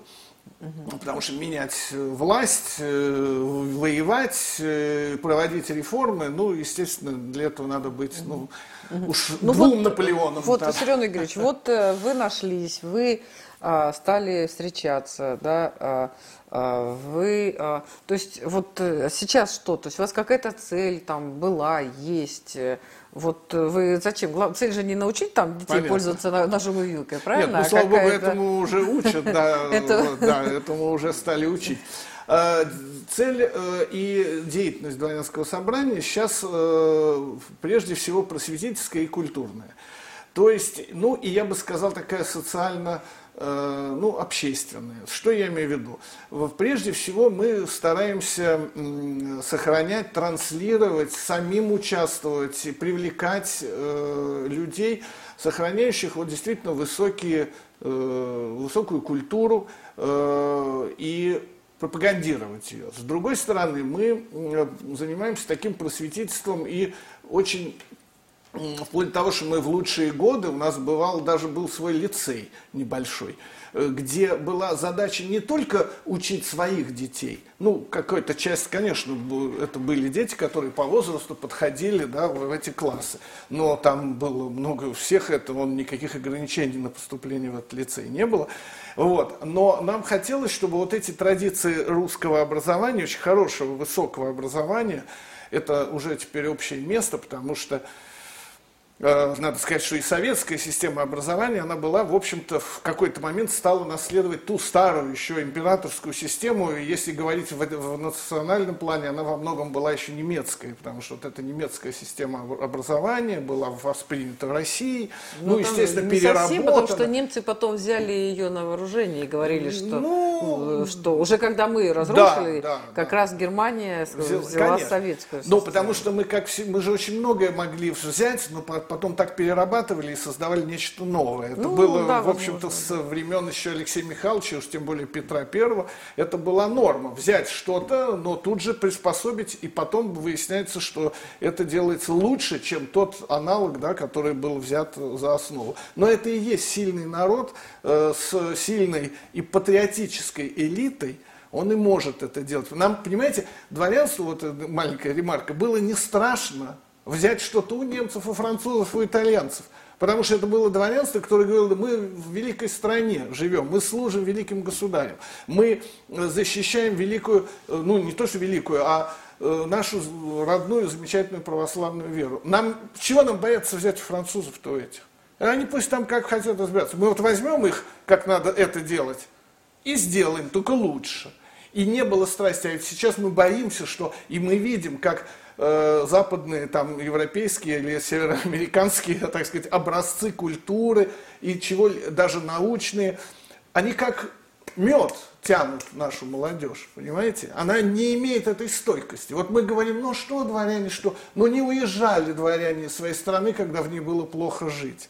Потому что менять э, власть, э, воевать, э, проводить реформы, ну, естественно, для этого надо быть, ну, уж ну, двум вот, Наполеоном. Вот, да. Сергей Игоревич, вот вы нашлись, вы а, стали встречаться, да, а, а, вы, а, то есть вот сейчас что, то есть у вас какая-то цель там была, есть, вот э, вы зачем? Цель же не научить там детей Понятно. пользоваться ножовой вилкой, правильно? Нет, ну, слава богу, этому уже учат, да, да, этому уже стали учить. А, цель э, и деятельность дворянского собрания сейчас э, прежде всего просветительская и культурная. То есть, ну и я бы сказал, такая социально Э, ну, общественные. Что я имею в виду? Прежде всего мы стараемся сохранять, транслировать, самим участвовать привлекать э, людей, сохраняющих вот действительно высокие, э, высокую культуру и пропагандировать ее. С другой стороны, мы занимаемся таким просветительством и очень вплоть до того, что мы в лучшие годы, у нас бывал, даже был свой лицей небольшой, э, где была задача не только учить своих детей, ну, какая-то часть, конечно, это были дети, которые по возрасту подходили да, в эти классы, но там было много всех этого, никаких ограничений на поступление в этот лицей не было. Вот. Но нам хотелось, чтобы вот эти традиции русского образования, очень хорошего, высокого образования, это уже теперь общее место, потому что надо сказать, что и советская система образования, она была, в общем-то, в какой-то момент стала наследовать ту старую еще императорскую систему. И если говорить в, в национальном плане, она во многом была еще немецкая, потому что вот эта немецкая система образования была воспринята в России. Ну, ну естественно, не переработана. Совсем, потому что немцы потом взяли ее на вооружение и говорили, что, ну, что уже когда мы разрушили, да, да, как да. раз Германия взяла Конечно. советскую систему. Ну, потому что мы, как, мы же очень многое могли взять, но потом так перерабатывали и создавали нечто новое. Это ну, было, да, в общем-то, с времен еще Алексея Михайловича, уж тем более Петра Первого, это была норма. Взять что-то, но тут же приспособить, и потом выясняется, что это делается лучше, чем тот аналог, да, который был взят за основу. Но это и есть сильный народ э, с сильной и патриотической элитой, он и может это делать. Нам, понимаете, дворянство, вот маленькая ремарка, было не страшно взять что-то у немцев, у французов, у итальянцев. Потому что это было дворянство, которое говорило, мы в великой стране живем, мы служим великим государям, мы э, защищаем великую, э, ну не то что великую, а э, нашу родную замечательную православную веру. Нам, чего нам бояться взять у французов-то этих? Они пусть там как хотят разбираться. Мы вот возьмем их, как надо это делать, и сделаем, только лучше. И не было страсти. А ведь сейчас мы боимся, что... И мы видим, как э, западные, там, европейские или североамериканские, так сказать, образцы культуры и чего даже научные, они как мед тянут нашу молодежь, понимаете? Она не имеет этой стойкости. Вот мы говорим, ну что дворяне, что? Ну не уезжали дворяне из своей страны, когда в ней было плохо жить.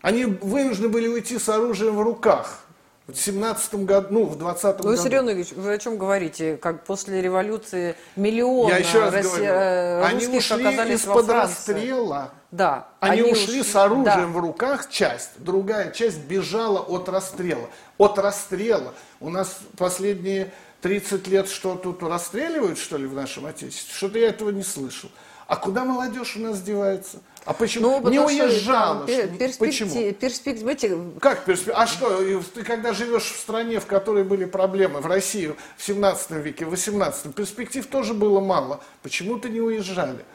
Они вынуждены были уйти с оружием в руках. В 17 году, ну, в 20 ну, году. Сергей Ильич, вы о чем говорите? Как после революции миллионы Я еще раз Россия, говорю, э, они ушли из-под расстрела. Да. Они, они ушли, ушли с оружием да. в руках, часть. Другая часть бежала от расстрела. От расстрела. У нас последние 30 лет что тут расстреливают, что ли, в нашем Отечестве? Что-то я этого не слышал. А куда молодежь у нас девается? А почему? Ну, не уезжала. Перспектив, почему? Перспектив, Как перспектива? А что, ты когда живешь в стране, в которой были проблемы, в России в 17 веке, в 18 перспектив тоже было мало. Почему-то не уезжали.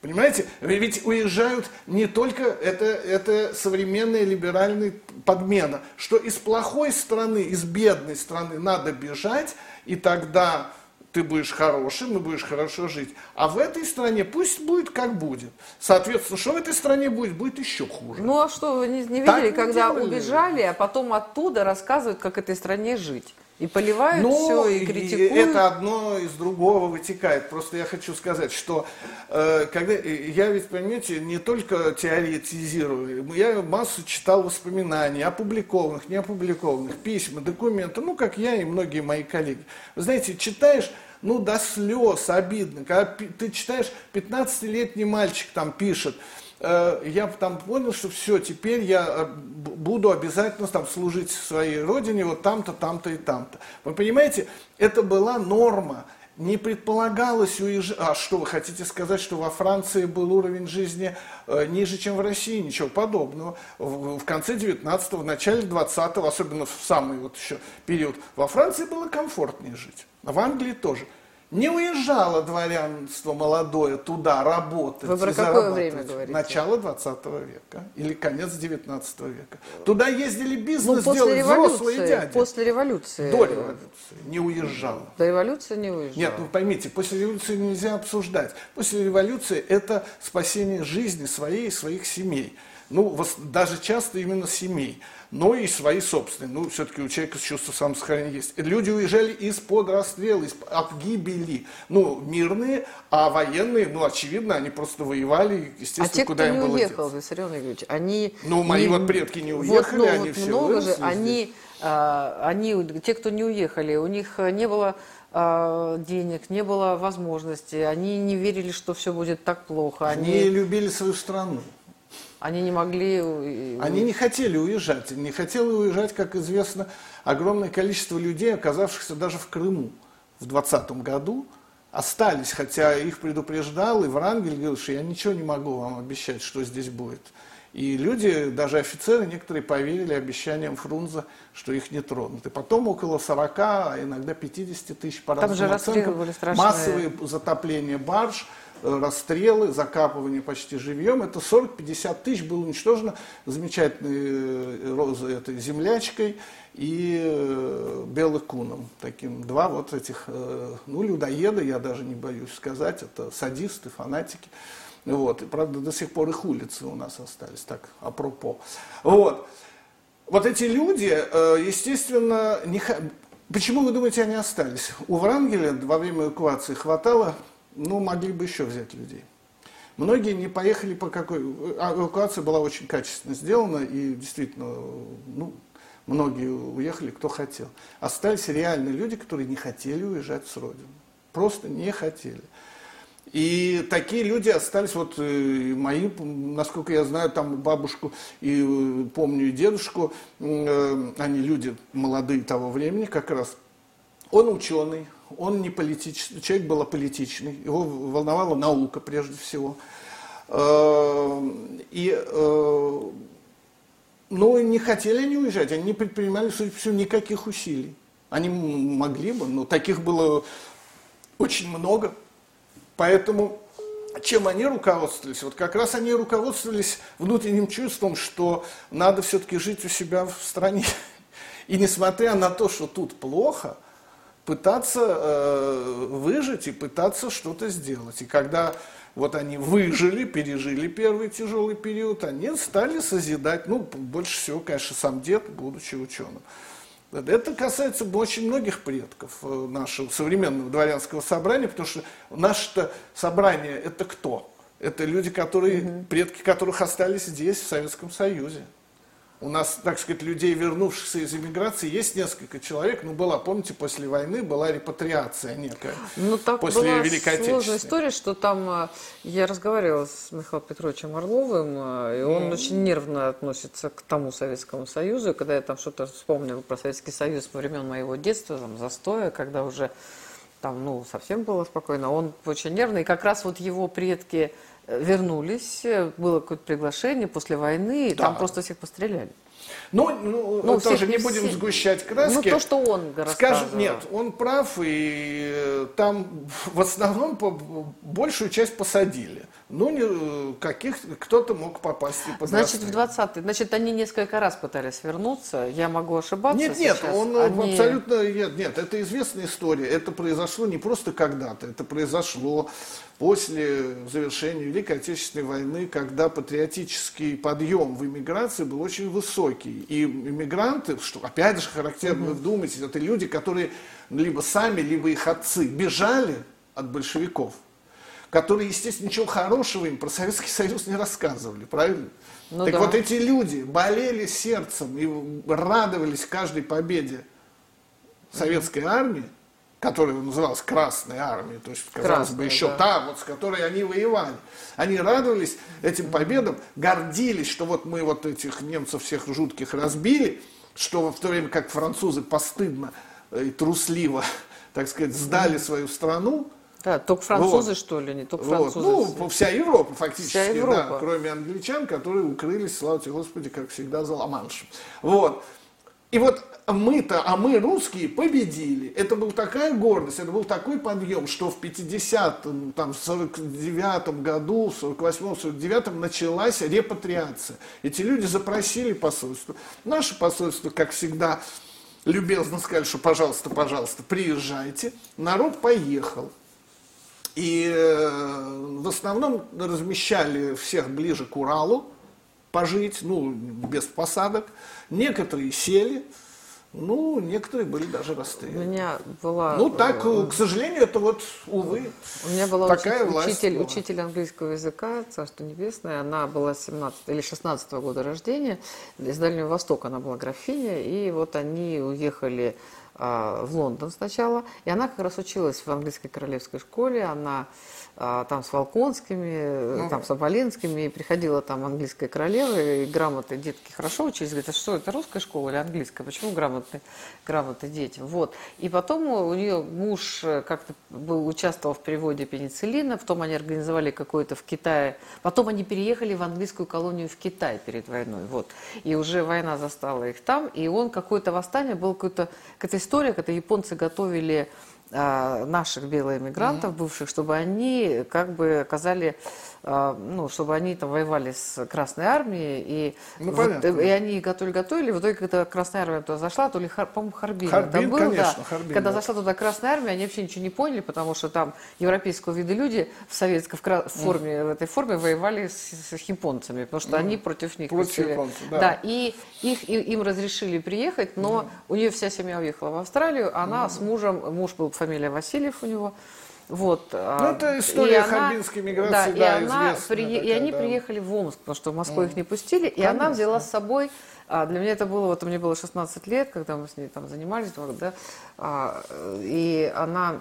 Понимаете? Ведь уезжают не только, это, это современная либеральная подмена, что из плохой страны, из бедной страны надо бежать, и тогда ты будешь хорошим и будешь хорошо жить. А в этой стране пусть будет как будет. Соответственно, что в этой стране будет, будет еще хуже. Ну а что, вы не, не видели, так когда не убежали, а потом оттуда рассказывают, как этой стране жить? И поливают Ну, все, и критикуют. это одно из другого вытекает. Просто я хочу сказать, что э, когда э, я ведь, понимаете, не только теоретизирую, я массу читал воспоминаний, опубликованных, не опубликованных, письма, документы, ну, как я и многие мои коллеги. Вы знаете, читаешь, ну, до слез обидно. Когда ты читаешь, 15-летний мальчик там пишет, я там понял, что все, теперь я э, буду обязательно там служить своей родине вот там-то, там-то и там-то. Вы понимаете, это была норма. Не предполагалось уезжать. А что, вы хотите сказать, что во Франции был уровень жизни э, ниже, чем в России? Ничего подобного. В, в конце 19-го, в начале 20-го, особенно в самый вот еще период, во Франции было комфортнее жить. В Англии тоже. Не уезжало дворянство молодое туда работать. Вы про какое время говорите? Начало 20 века или конец 19 века. Туда ездили ну, бизнес после делать взрослые дяди. после революции. До революции. Не уезжало. До революции не уезжал. Нет, ну поймите, после революции нельзя обсуждать. После революции это спасение жизни своей и своих семей. Ну, даже часто именно семей, но и свои собственные. Ну, все-таки у человека чувство самосохранения есть. Люди уезжали из-под расстрела, из от гибели. Ну, мирные, а военные, ну, очевидно, они просто воевали, естественно, А те, куда кто им не было уехал, деться. Виссарион Игоревич, они... Ну, мои вот предки не уехали, вот, ну, они вот все много же, выросли они, а, они, те, кто не уехали, у них э, не было а, денег, не было возможности, они не верили, что все будет так плохо, Они они, любили свою страну. Они не могли... Они не хотели уезжать. Не хотело уезжать, как известно, огромное количество людей, оказавшихся даже в Крыму в 20 году, остались, хотя их предупреждал и Врангель говорил, что я ничего не могу вам обещать, что здесь будет. И люди, даже офицеры, некоторые поверили обещаниям Фрунзе, что их не тронут. И потом около 40, а иногда 50 тысяч по Там разным оценкам, массовые затопление барж, расстрелы, закапывание почти живьем. Это 40-50 тысяч было уничтожено замечательной э, розой, этой землячкой и э, белокуном. Таким два вот этих, э, ну, людоеда, я даже не боюсь сказать, это садисты, фанатики. Вот. И, правда, до сих пор их улицы у нас остались, так, апропо. Вот. Вот эти люди, естественно, не почему вы думаете, они остались? У Врангеля во время эвакуации хватало, ну, могли бы еще взять людей. Многие не поехали по какой... а Эвакуация была очень качественно сделана, и действительно, ну, многие уехали, кто хотел. Остались реальные люди, которые не хотели уезжать с родины. Просто не хотели. И такие люди остались, вот э, мои, насколько я знаю, там бабушку и э, помню и дедушку, э, они люди молодые того времени как раз. Он ученый, он не политический, человек был аполитичный, его волновала наука прежде всего. Э, И но не хотели они уезжать, они не предпринимали, судя по всему, никаких усилий. Они могли бы, но таких было очень много. Поэтому чем они руководствовались? Вот как раз они руководствовались внутренним чувством, что надо все-таки жить у себя в стране. И несмотря на то, что тут плохо, пытаться э, выжить и пытаться что-то сделать. И когда вот они выжили, пережили первый тяжелый период, они стали созидать, ну, больше всего, конечно, сам дед, будучи ученым. Это касается очень многих предков э, нашего современного дворянского собрания, потому что наше собрание – это кто? Это люди, которые, предки которых остались здесь, в Советском Союзе. У нас, так сказать, людей, вернувшихся из эмиграции, есть несколько человек. Ну, была, помните, после войны была репатриация некая. Ну, так после была Великой сложная история, что там э, я разговаривала с Михаилом Петровичем Орловым, э, и он очень нервно относится к тому Советскому Союзу. И когда я там что-то вспомнила про Советский Союз во времен моего детства, там, застоя, когда уже там, ну, совсем было спокойно, он очень нервный. И как раз вот его предки вернулись, э, было какое-то приглашение после войны, и там Да. просто всех постреляли. Ну, ну, Ну, тоже всех не будем все. сгущать краски. Ну, то, что он. Скажем, нет, он прав, и э, там в основном по- большую часть посадили. Ну, не, каких кто-то мог попасть и под Значит, в 20 значит, они несколько раз пытались вернуться. Я могу ошибаться Нет, нет, сейчас. он Они- абсолютно нет, нет, это известная история. Это произошло не просто когда-то, это произошло после завершения Великой Отечественной войны, когда патриотический подъем в иммиграции был очень высокий. И иммигранты, что опять же характерно, вы вдумайтесь, это люди, которые либо сами, либо их отцы бежали от большевиков которые, естественно, ничего хорошего им про Советский Союз не рассказывали, правильно? Ну так да. вот эти люди болели сердцем и радовались каждой победе советской армии, которая называлась Красной армией, то есть, казалось бы, Красная, еще да. та, вот, с которой они воевали. Они радовались этим победам, гордились, что вот мы вот этих немцев всех жутких разбили, что в то время как французы постыдно и трусливо, так сказать, сдали свою страну, Да, только французы, Вот. что ли, не только вот. французы. Ну, по- вся Европа фактически, Вся Европа. да, кроме англичан, которые укрылись, слава тебе Господи, как всегда, за Ла-Маншем. Вот. И вот мы-то, а мы, русские, победили. Это была такая гордость, это был такой подъем, что в 50-м, там, 49-м году, 48-м, 49-м началась репатриация. Эти люди запросили посольство. Наше посольство, как всегда, любезно сказали, что пожалуйста, пожалуйста, приезжайте. Народ поехал. И э, в основном размещали всех ближе к Уралу пожить, ну, без посадок. Некоторые сели, ну, некоторые были даже У расстреляны. меня была... Ну, так, э, к сожалению, это вот, увы, У меня была такая учи- власть учитель, была. учитель английского языка, царство небесное, она была 17 или 16 года рождения, из Дальнего Востока она была графиня, и вот они уехали в Лондон сначала, и она как раз училась в английской королевской школе, она а, там с Волконскими, Ну. там с Оболенскими, и приходила там английская королева, и грамоты детки хорошо учились, говорят, а что, это русская школа или английская, почему грамотные, грамоты детям, вот. И потом у нее муж э, как-то был, участвовал в переводе пенициллина, потом они организовали какое-то в Китае, потом они переехали в английскую колонию в Китай перед войной, вот. И уже война застала их там, и он какое-то восстание, был какой-то, какая-то история, когда японцы готовили а, наших белоэмигрантов бывших, чтобы они как бы оказали, ну, чтобы они там воевали с Красной Армией, и, Ну, вот, понятно. и они готовили-готовили, в итоге, когда Красная Армия туда зашла, то ли, по-моему, Харбин, Харбин, был, конечно, да. Харбин, когда да. зашла туда Красная Армия, они вообще ничего не поняли, потому что там европейского вида люди в советской в кра- форме, в этой форме воевали с, с японцами, потому что они против них против японцев, да. да, и их, и- им разрешили приехать, но у нее вся семья уехала в Австралию, она с мужем, муж был фамилия Васильев у него, вот. а, это история и она- харбинской миграции, да, и, да, она известная прие- и такая, они да. приехали в Омск, потому что в Москву их не пустили, и она Конечно. взяла с собой, а, для меня это было, вот мне было 16 лет, когда мы с ней там занимались, вот, да, а, и она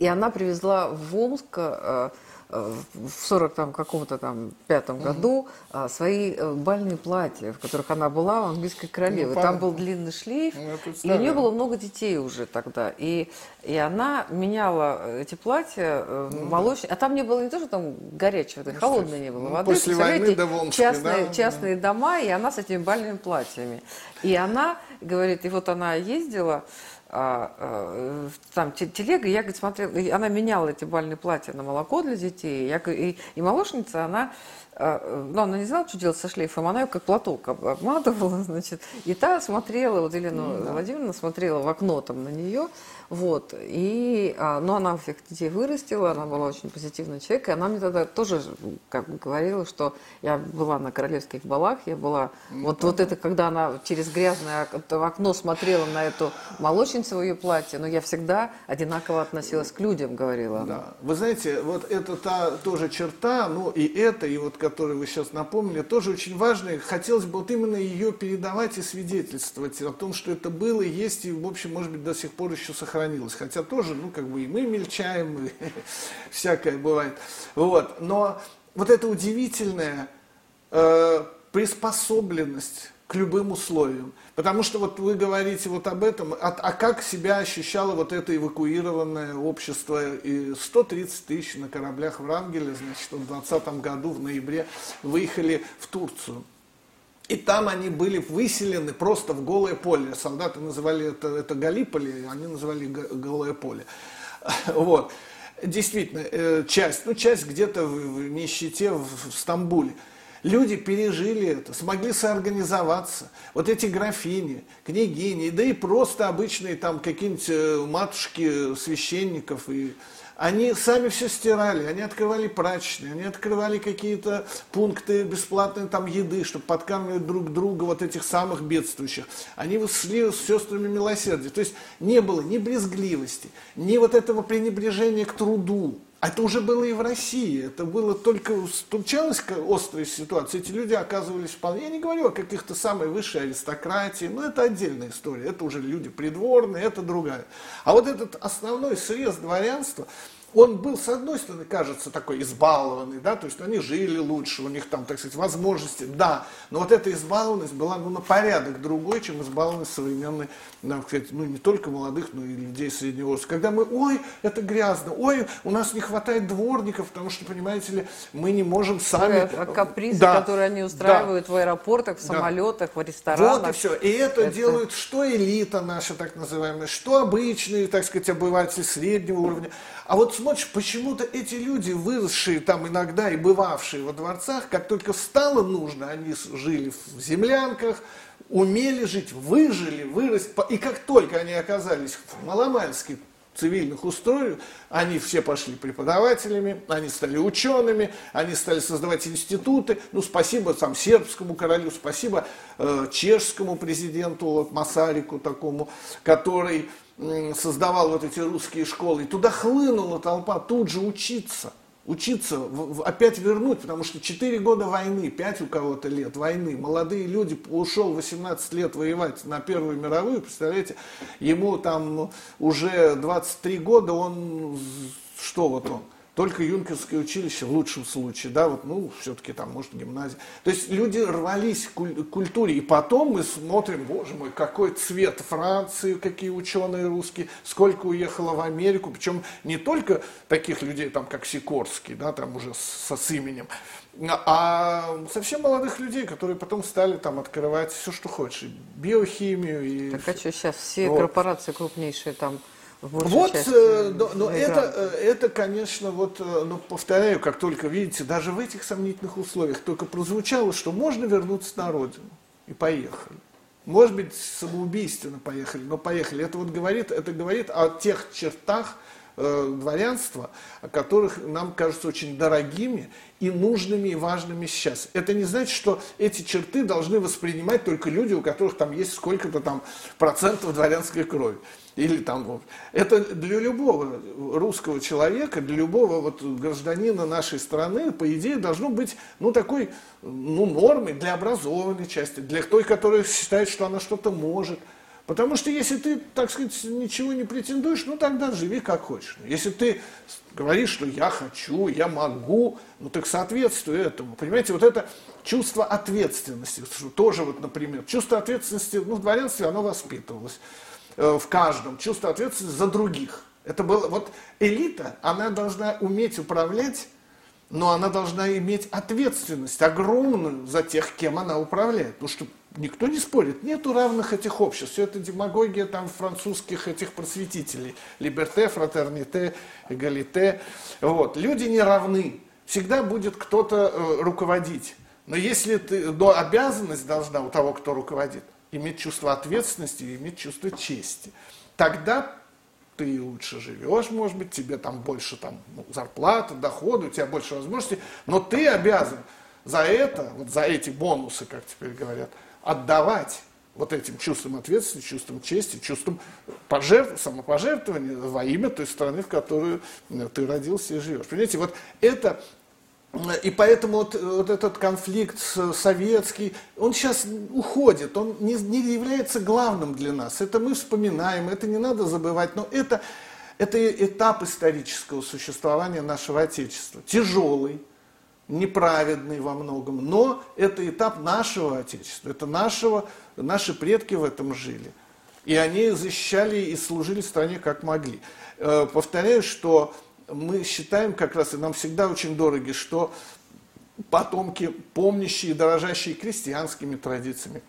и она привезла в Омск э, в 40 там каком-то там пятом году а, свои э, бальные платья, в которых она была у английской королевы. Ну, там был длинный шлейф, Ну, и у нее было много детей уже тогда. И, и она меняла эти платья э, молочные. А там не было не то, что там горячего, да, холодной не было Ну, воды. после войны Представляете, да в Омске, частные, да? частные дома, и она с этими бальными платьями. И она говорит, и вот она ездила, там те- телега, я говорит, смотрела, она меняла эти бальные платья на молоко для детей. Я, и, и молочница, она, а, ну, она не знала, что делать со шлейфом, она ее как платок об- обматывала, значит, и та смотрела, вот Елена Владимировна смотрела в окно там на нее, вот, и, а, ну, она всех детей вырастила, она была очень позитивный человек, и она мне тогда тоже как бы говорила, что я была на королевских балах, я была, вот, вот это, когда она через грязное окно смотрела на эту молочницу в ее платье, но я всегда одинаково относилась к людям, говорила она. Да. Вы знаете, вот это та тоже черта, ну и это, и вот которую вы сейчас напомнили, тоже очень важная. Хотелось бы вот именно ее передавать и свидетельствовать о том, что это было, есть и, в общем, может быть, до сих пор еще сохранилось. Хотя тоже, ну, как бы и мы мельчаем, и всякое бывает. Вот. Но вот эта удивительная э, приспособленность к любым условиям. Потому что вот вы говорите вот об этом, а, а как себя ощущало вот это эвакуированное общество, и 130 тысяч на кораблях в Рангеле, значит, в 2020 году, в ноябре, выехали в Турцию. И там они были выселены просто в голое поле. Солдаты называли это, это Галиполи, они называли голое поле. Вот. действительно, э, часть, ну, часть где-то в нищете в Стамбуле. Люди пережили это, смогли соорганизоваться. Вот эти графини, княгини, да и просто обычные там какие-нибудь э, матушки священников и они сами все стирали, они открывали прачечные, они открывали какие-то пункты бесплатной там еды, чтобы подкармливать друг друга вот этих самых бедствующих. Они шли с сестрами милосердия. То есть не было ни брезгливости, ни вот этого пренебрежения к труду. Это уже было и в России. Это было только случалась острая ситуация. Эти люди оказывались вполне... Я не говорю о каких-то самой высшей аристократии, но это отдельная история. Это уже люди придворные, это другая. А вот этот основной срез дворянства, он был, с одной стороны, кажется, такой избалованный, да, то есть они жили лучше, у них там, так сказать, возможности, да, но вот эта избалованность была, ну, на порядок другой, чем избалованность современной, так сказать, ну, не только молодых, но и людей среднего возраста. Когда мы, ой, это грязно, ой, у нас не хватает дворников, потому что, понимаете ли, мы не можем сами... А капризы, да, которые они устраивают да, в аэропортах, в самолетах, да. в ресторанах. Вот и все. И это, это делают что элита наша, так называемая, что обычные, так сказать, обыватели среднего уровня. А вот смотришь, почему-то эти люди, выросшие там иногда и бывавшие во дворцах, как только стало нужно, они жили в землянках, умели жить, выжили, выросли. И как только они оказались в маломальских цивильных условиях, они все пошли преподавателями, они стали учеными, они стали создавать институты. Ну, спасибо там сербскому королю, спасибо э, чешскому президенту вот, Масарику такому, который создавал вот эти русские школы, и туда хлынула толпа тут же учиться, учиться, в, в, опять вернуть, потому что 4 года войны, 5 у кого-то лет войны, молодые люди, ушел 18 лет воевать на Первую мировую, представляете, ему там уже 23 года, он, что вот он, только юнкерское училище в лучшем случае, да, вот, ну, все-таки там, может, гимназия. То есть люди рвались к культуре, и потом мы смотрим, боже мой, какой цвет Франции, какие ученые русские, сколько уехало в Америку, причем не только таких людей, там, как Сикорский, да, там уже со, с именем, а совсем молодых людей, которые потом стали там открывать все, что хочешь, и биохимию. И... Так а что сейчас все вот. корпорации крупнейшие там вот, часть, э, но, но это, э, это, конечно, вот, э, ну, повторяю, как только, видите, даже в этих сомнительных условиях только прозвучало, что можно вернуться на родину. И поехали. Может быть, самоубийственно поехали, но поехали. Это вот говорит, это говорит о тех чертах э, дворянства, которых нам кажутся очень дорогими и нужными и важными сейчас. Это не значит, что эти черты должны воспринимать только люди, у которых там есть сколько-то там процентов дворянской крови или там, это для любого русского человека, для любого вот гражданина нашей страны, по идее, должно быть, ну, такой, ну, нормой для образованной части, для той, которая считает, что она что-то может. Потому что если ты, так сказать, ничего не претендуешь, ну, тогда живи как хочешь. Если ты говоришь, что я хочу, я могу, ну, так соответствуй этому. Понимаете, вот это чувство ответственности, тоже вот, например, чувство ответственности, ну, в дворянстве оно воспитывалось. Э, в каждом чувство ответственности за других. Это было, вот элита, она должна уметь управлять, но она должна иметь ответственность огромную за тех, кем она управляет. Потому что никто не спорит, нету равных этих обществ. Все это демагогия там французских этих просветителей. Либерте, фратерните, эгалите. Вот. Люди не равны. Всегда будет кто-то э, руководить. Но если ты, но обязанность должна у того, кто руководит, иметь чувство ответственности и иметь чувство чести. Тогда ты лучше живешь, может быть, тебе там больше там, ну, зарплаты, доходы, у тебя больше возможностей, но ты обязан за это, вот за эти бонусы, как теперь говорят, отдавать вот этим чувством ответственности, чувством чести, чувством пожертв, самопожертвования во имя той страны, в которую э, ты родился и живешь. Понимаете, вот это и поэтому вот, вот этот конфликт советский, он сейчас уходит, он не, не является главным для нас. Это мы вспоминаем, это не надо забывать, но это, это этап исторического существования нашего Отечества. Тяжелый, неправедный во многом, но это этап нашего Отечества, это нашего, наши предки в этом жили. И они защищали и служили стране как могли. Э, повторяю, что мы считаем как раз, и нам всегда очень дороги, что потомки, помнящие, дорожащие крестьянскими традициями,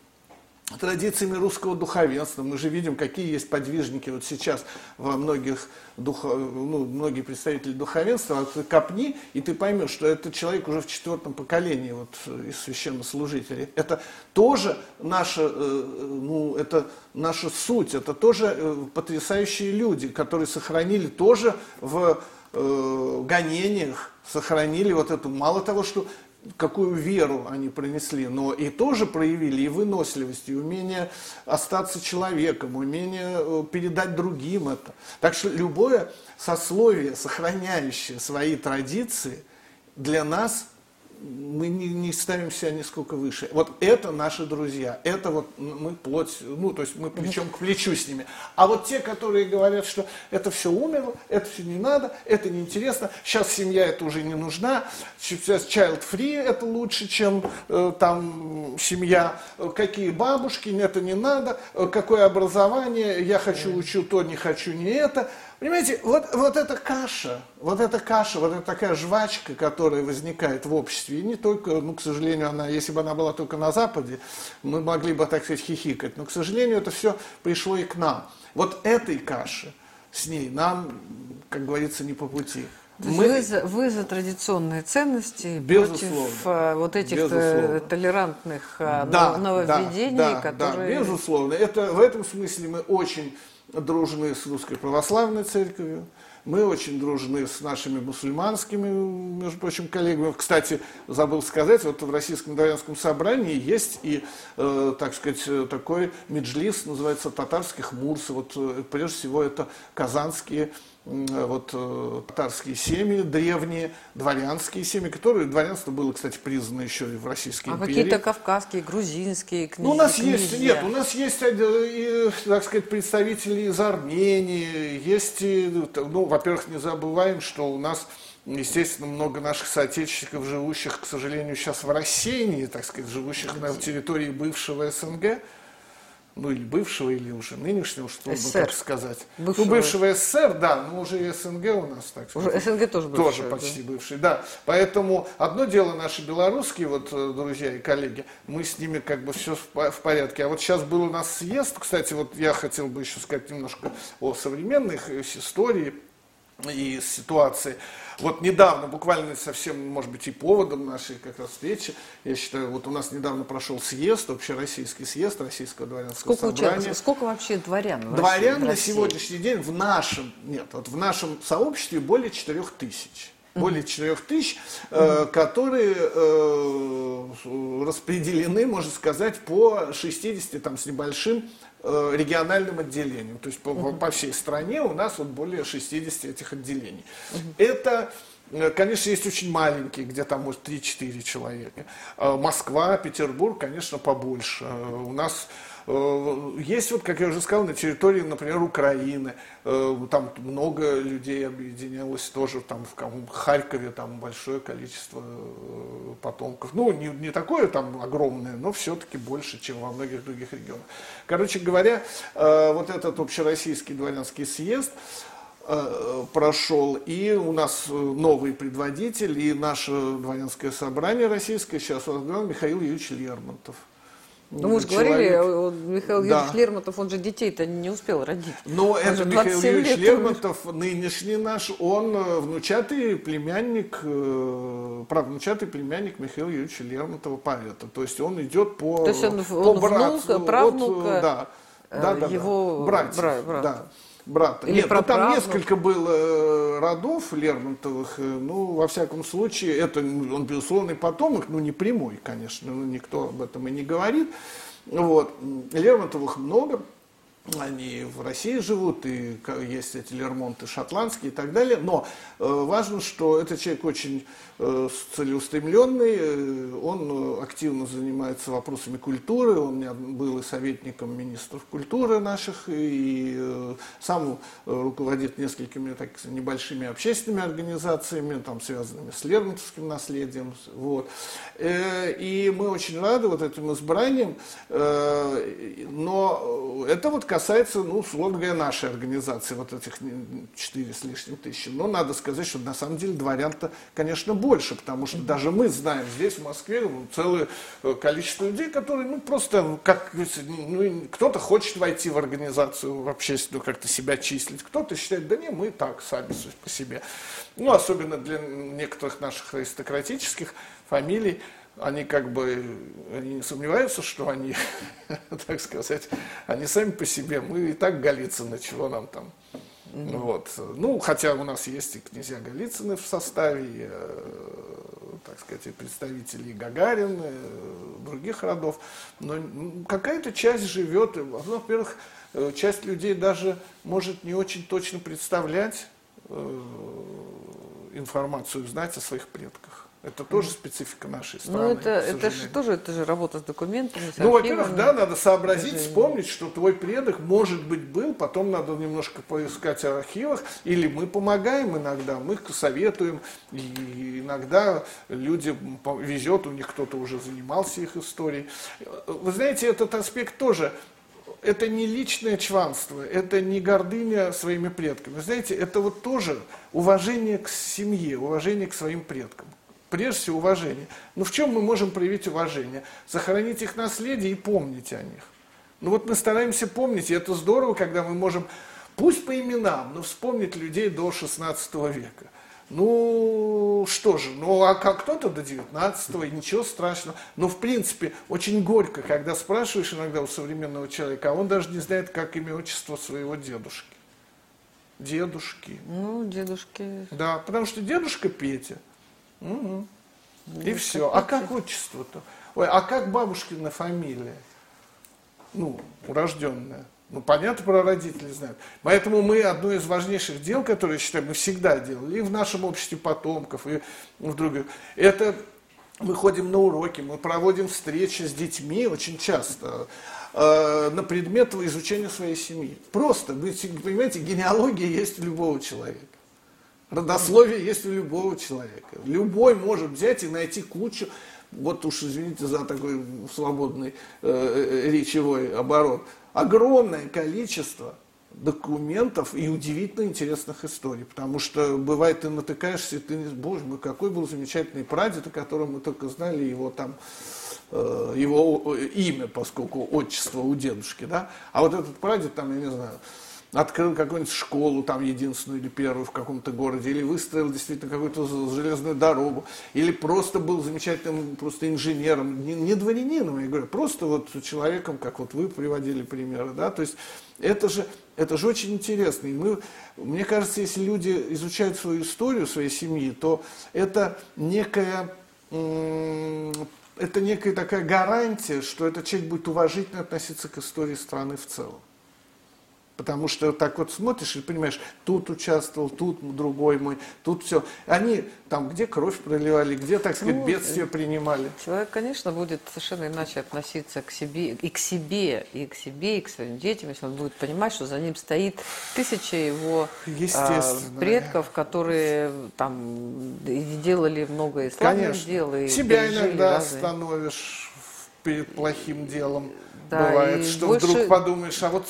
традициями русского духовенства. Мы же видим, какие есть подвижники вот сейчас во многих духо, ну, многие представители духовенства. А ты копни, и ты поймешь, что этот человек уже в четвертом поколении вот, из священнослужителей. Это тоже наша, э, ну, это наша суть, это тоже э, потрясающие люди, которые сохранили тоже в э, гонениях, сохранили вот эту, мало того, что какую веру они принесли, но и тоже проявили и выносливость, и умение остаться человеком, умение э, передать другим это. Так что любое сословие, сохраняющее свои традиции, для нас мы не, не ставим себя нисколько выше. Вот это наши друзья, это вот мы плоть, ну, то есть мы плечом к плечу с ними. А вот те, которые говорят, что это все умерло, это все не надо, это неинтересно, сейчас семья это уже не нужна, сейчас child free это лучше, чем э, там семья, какие бабушки, это не надо, какое образование, я хочу, учу то, не хочу, не это – Понимаете, вот, вот эта каша, вот эта каша, вот эта такая жвачка, которая возникает в обществе, и не только, ну, к сожалению, она, если бы она была только на Западе, мы могли бы, так сказать, хихикать, но, к сожалению, это все пришло и к нам. Вот этой каши с ней нам, как говорится, не по пути. Мы... Вы, за, вы за традиционные ценности Безусловно. против а, вот этих э, Безусловно. толерантных а, да, нововведений, да, которые... Да, безусловно. Это, в этом смысле мы очень дружны с Русской Православной Церковью, мы очень дружны с нашими мусульманскими, между прочим, коллегами. Кстати, забыл сказать, вот в Российском дворянском собрании есть и, э, так сказать, такой меджлис, называется татарских мурс. Вот э, прежде всего это казанские вот э, татарские семьи древние, дворянские семьи, которые дворянство было, кстати, признано еще и в Российской а империи. Какие-то кавказские, грузинские князья? Ну, у нас князья. есть, нет, у нас есть, э, так сказать, представители из Армении, есть, ну, во-первых, не забываем, что у нас Естественно, много наших соотечественников, живущих, к сожалению, сейчас в России, так сказать, живущих на территории бывшего СНГ, ну или бывшего, или уже нынешнего, что бы так сказать. Бывшего. Ну, бывшего СССР, да, но уже и СНГ у нас, так сказать. Уже СНГ тоже бывший. Тоже почти да. бывший, да. Поэтому одно дело наши белорусские вот э, друзья и коллеги, мы с ними как бы все в порядке. А вот сейчас был у нас съезд, кстати, вот я хотел бы еще сказать немножко о современных э, истории и ситуации. Вот недавно, буквально совсем, может быть, и поводом нашей как раз встречи, я считаю, вот у нас недавно прошел съезд, общероссийский съезд Российского дворянского сколько собрания. Сколько вообще дворян в Дворян в на сегодняшний день в нашем, нет, вот в нашем сообществе более 4 тысяч более 4 тысяч, э, которые э, распределены, можно сказать, по 60 там, с небольшим региональным отделениям. То есть по, uh-huh. по всей стране у нас вот более 60 этих отделений. Uh-huh. Это э, Конечно, есть очень маленькие, где там может 3-4 человека. Э, Москва, Петербург, конечно, побольше. У нас Э, есть, вот, как я уже сказал, на территории, например, Украины, э, там много людей объединилось тоже, там в Харькове там большое количество э, потомков. Ну, не, не такое там огромное, но все-таки больше, чем во многих других регионах. Короче говоря, вот этот общероссийский дворянский съезд, прошел, и у нас новый предводитель, и наше дворянское собрание российское сейчас возглавил Михаил Юрьевич Лермонтов. Ну, мы же говорили, Михаил да. Юрьевич Лермонтов, он же детей-то не успел родить. Но это Михаил Юрьевич Лермонтов, нынешний наш, он э, внучатый племянник, э, правнучатый племянник Михаила Юрьевича Лермонтова, поэта. То есть он идет по, То есть он, по он брату. Внук, правнук, от, да, да, да, его да, братьев, брат, брат. да брата. Или Нет, ну, там несколько было э, родов Лермонтовых, э, ну, во всяком случае, это он безусловный потомок, ну, не прямой, конечно, ну, никто об этом и не говорит. Вот. Лермонтовых много, они в России живут, и есть эти Лермонты шотландские и так далее. Но э, важно, что этот человек очень э, целеустремленный, э, он активно занимается вопросами культуры, он был и советником министров культуры наших, и сам руководит несколькими так, небольшими общественными организациями, там, связанными с лермонтовским наследием. Вот. И мы очень рады вот этим избранием, но это вот касается касается, ну, условно говоря, нашей организации, вот этих 4 с лишним тысячи. Но надо сказать, что на самом деле дворян-то, конечно, больше, потому что даже мы знаем здесь, в Москве, ну, целое э, количество людей, которые, ну, просто, как, ну, кто-то хочет войти в организацию, в общественную, как-то себя числить, кто-то считает, да не, мы так, сами по себе. Ну, особенно для некоторых наших аристократических фамилий, они как бы они не сомневаются, что они, так сказать, они сами по себе. Мы и так Голицыны, чего нам там. Mm-hmm. Вот. Ну, хотя у нас есть и князья Голицыны в составе, и, э, так сказать, и представители Гагарин, и других родов. Но какая-то часть живет, ну, во-первых, э, часть людей даже может не очень точно представлять э, информацию, знать о своих предках. Это тоже специфика нашей ну, страны. Ну, это, это же тоже это же работа с документами. С ну, во-первых, да, надо сообразить, вспомнить, что твой предок, может быть, был, потом надо немножко поискать в архивах, или мы помогаем иногда, мы советуем, и иногда люди везет, у них кто-то уже занимался их историей. Вы знаете, этот аспект тоже это не личное чванство, это не гордыня своими предками. Вы знаете, это вот тоже уважение к семье, уважение к своим предкам прежде всего уважение. Но в чем мы можем проявить уважение? Сохранить их наследие и помнить о них. Ну вот мы стараемся помнить, и это здорово, когда мы можем, пусть по именам, но вспомнить людей до 16 века. Ну, что же, ну, а как кто-то до 19-го, и ничего страшного. Но, в принципе, очень горько, когда спрашиваешь иногда у современного человека, а он даже не знает, как имя отчество своего дедушки. Дедушки. Ну, дедушки. Да, потому что дедушка Петя – Угу. И все. А как отчество-то? Ой, а как бабушкина фамилия? Ну, урожденная. Ну, понятно, про родителей знают. Поэтому мы одно из важнейших дел, которые, я считаю, мы всегда делали, и в нашем обществе потомков, и в других, это мы ходим на уроки, мы проводим встречи с детьми очень часто э, на предмет изучения своей семьи. Просто, вы понимаете, генеалогия есть у любого человека. Родословие есть у любого человека. Любой может взять и найти кучу, вот уж извините за такой свободный э, э, речевой оборот, огромное количество документов и удивительно интересных историй. Потому что бывает, ты натыкаешься, и ты боже мой, какой был замечательный прадед, о котором мы только знали его там э, его имя, поскольку отчество у дедушки, да, а вот этот прадед там, я не знаю, открыл какую-нибудь школу, там единственную или первую в каком-то городе, или выстроил действительно какую-то железную дорогу, или просто был замечательным просто инженером, не, не дворянином, я говорю, просто вот человеком, как вот вы приводили примеры, да, то есть это же, это же очень интересно. И мы, мне кажется, если люди изучают свою историю своей семьи, то это некая это некая такая гарантия, что этот человек будет уважительно относиться к истории страны в целом. Потому что так вот смотришь и понимаешь, тут участвовал, тут другой мой, тут все. Они там, где кровь проливали, где, так сказать, ну, бедствия принимали. Человек, конечно, будет совершенно иначе относиться к себе, и к себе, и к себе, и к своим детям, если он будет понимать, что за ним стоит тысяча его а, предков, которые там делали много и славных дел. И Себя иногда разные. становишь перед плохим делом. Да, Бывает, что больше... вдруг подумаешь, а вот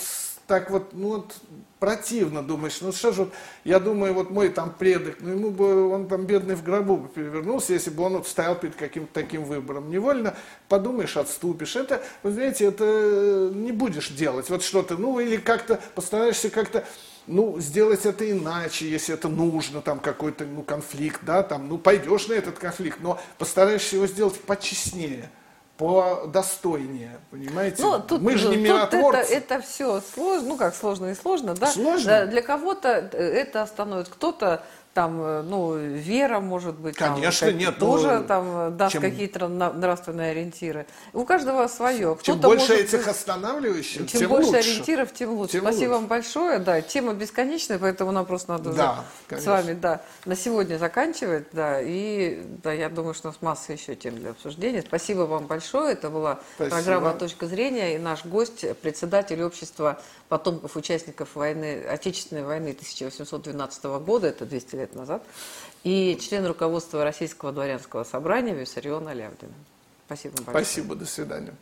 так вот, ну вот противно думаешь, ну что же, вот, я думаю, вот мой там предок, ну ему бы, он там бедный в гробу бы перевернулся, если бы он вот стоял перед каким-то таким выбором. Невольно подумаешь, отступишь. Это, вы знаете, это не будешь делать, вот что-то, ну или как-то постараешься как-то ну, сделать это иначе, если это нужно, там какой-то ну, конфликт, да, там, ну, пойдешь на этот конфликт, но постараешься его сделать почестнее подостойнее, понимаете? Ну, тут, Мы же не миротворцы. Это, это все сложно, ну как сложно и сложно, да? Сложно. Для кого-то это остановит, кто-то там, э, ну, вера, может быть, Конечно, там, нет, тоже ну, там даст чем... какие-то нравственные ориентиры. У каждого свое. Чем больше может, этих останавливающих, тем, тем больше лучше. ориентиров, тем лучше. Тем Спасибо лучше. вам большое. Да, тема бесконечная, поэтому нам просто надо да, с вами, да, на сегодня заканчивать, да. И да, я думаю, что у нас масса еще тем для обсуждения. Спасибо вам большое. Это была Спасибо. программа "Точка зрения" и наш гость, председатель общества потомков участников войны, Отечественной войны 1812 года, это 200 лет назад, и член руководства Российского дворянского собрания Виссарион Алявдин. Спасибо вам большое. Спасибо, до свидания.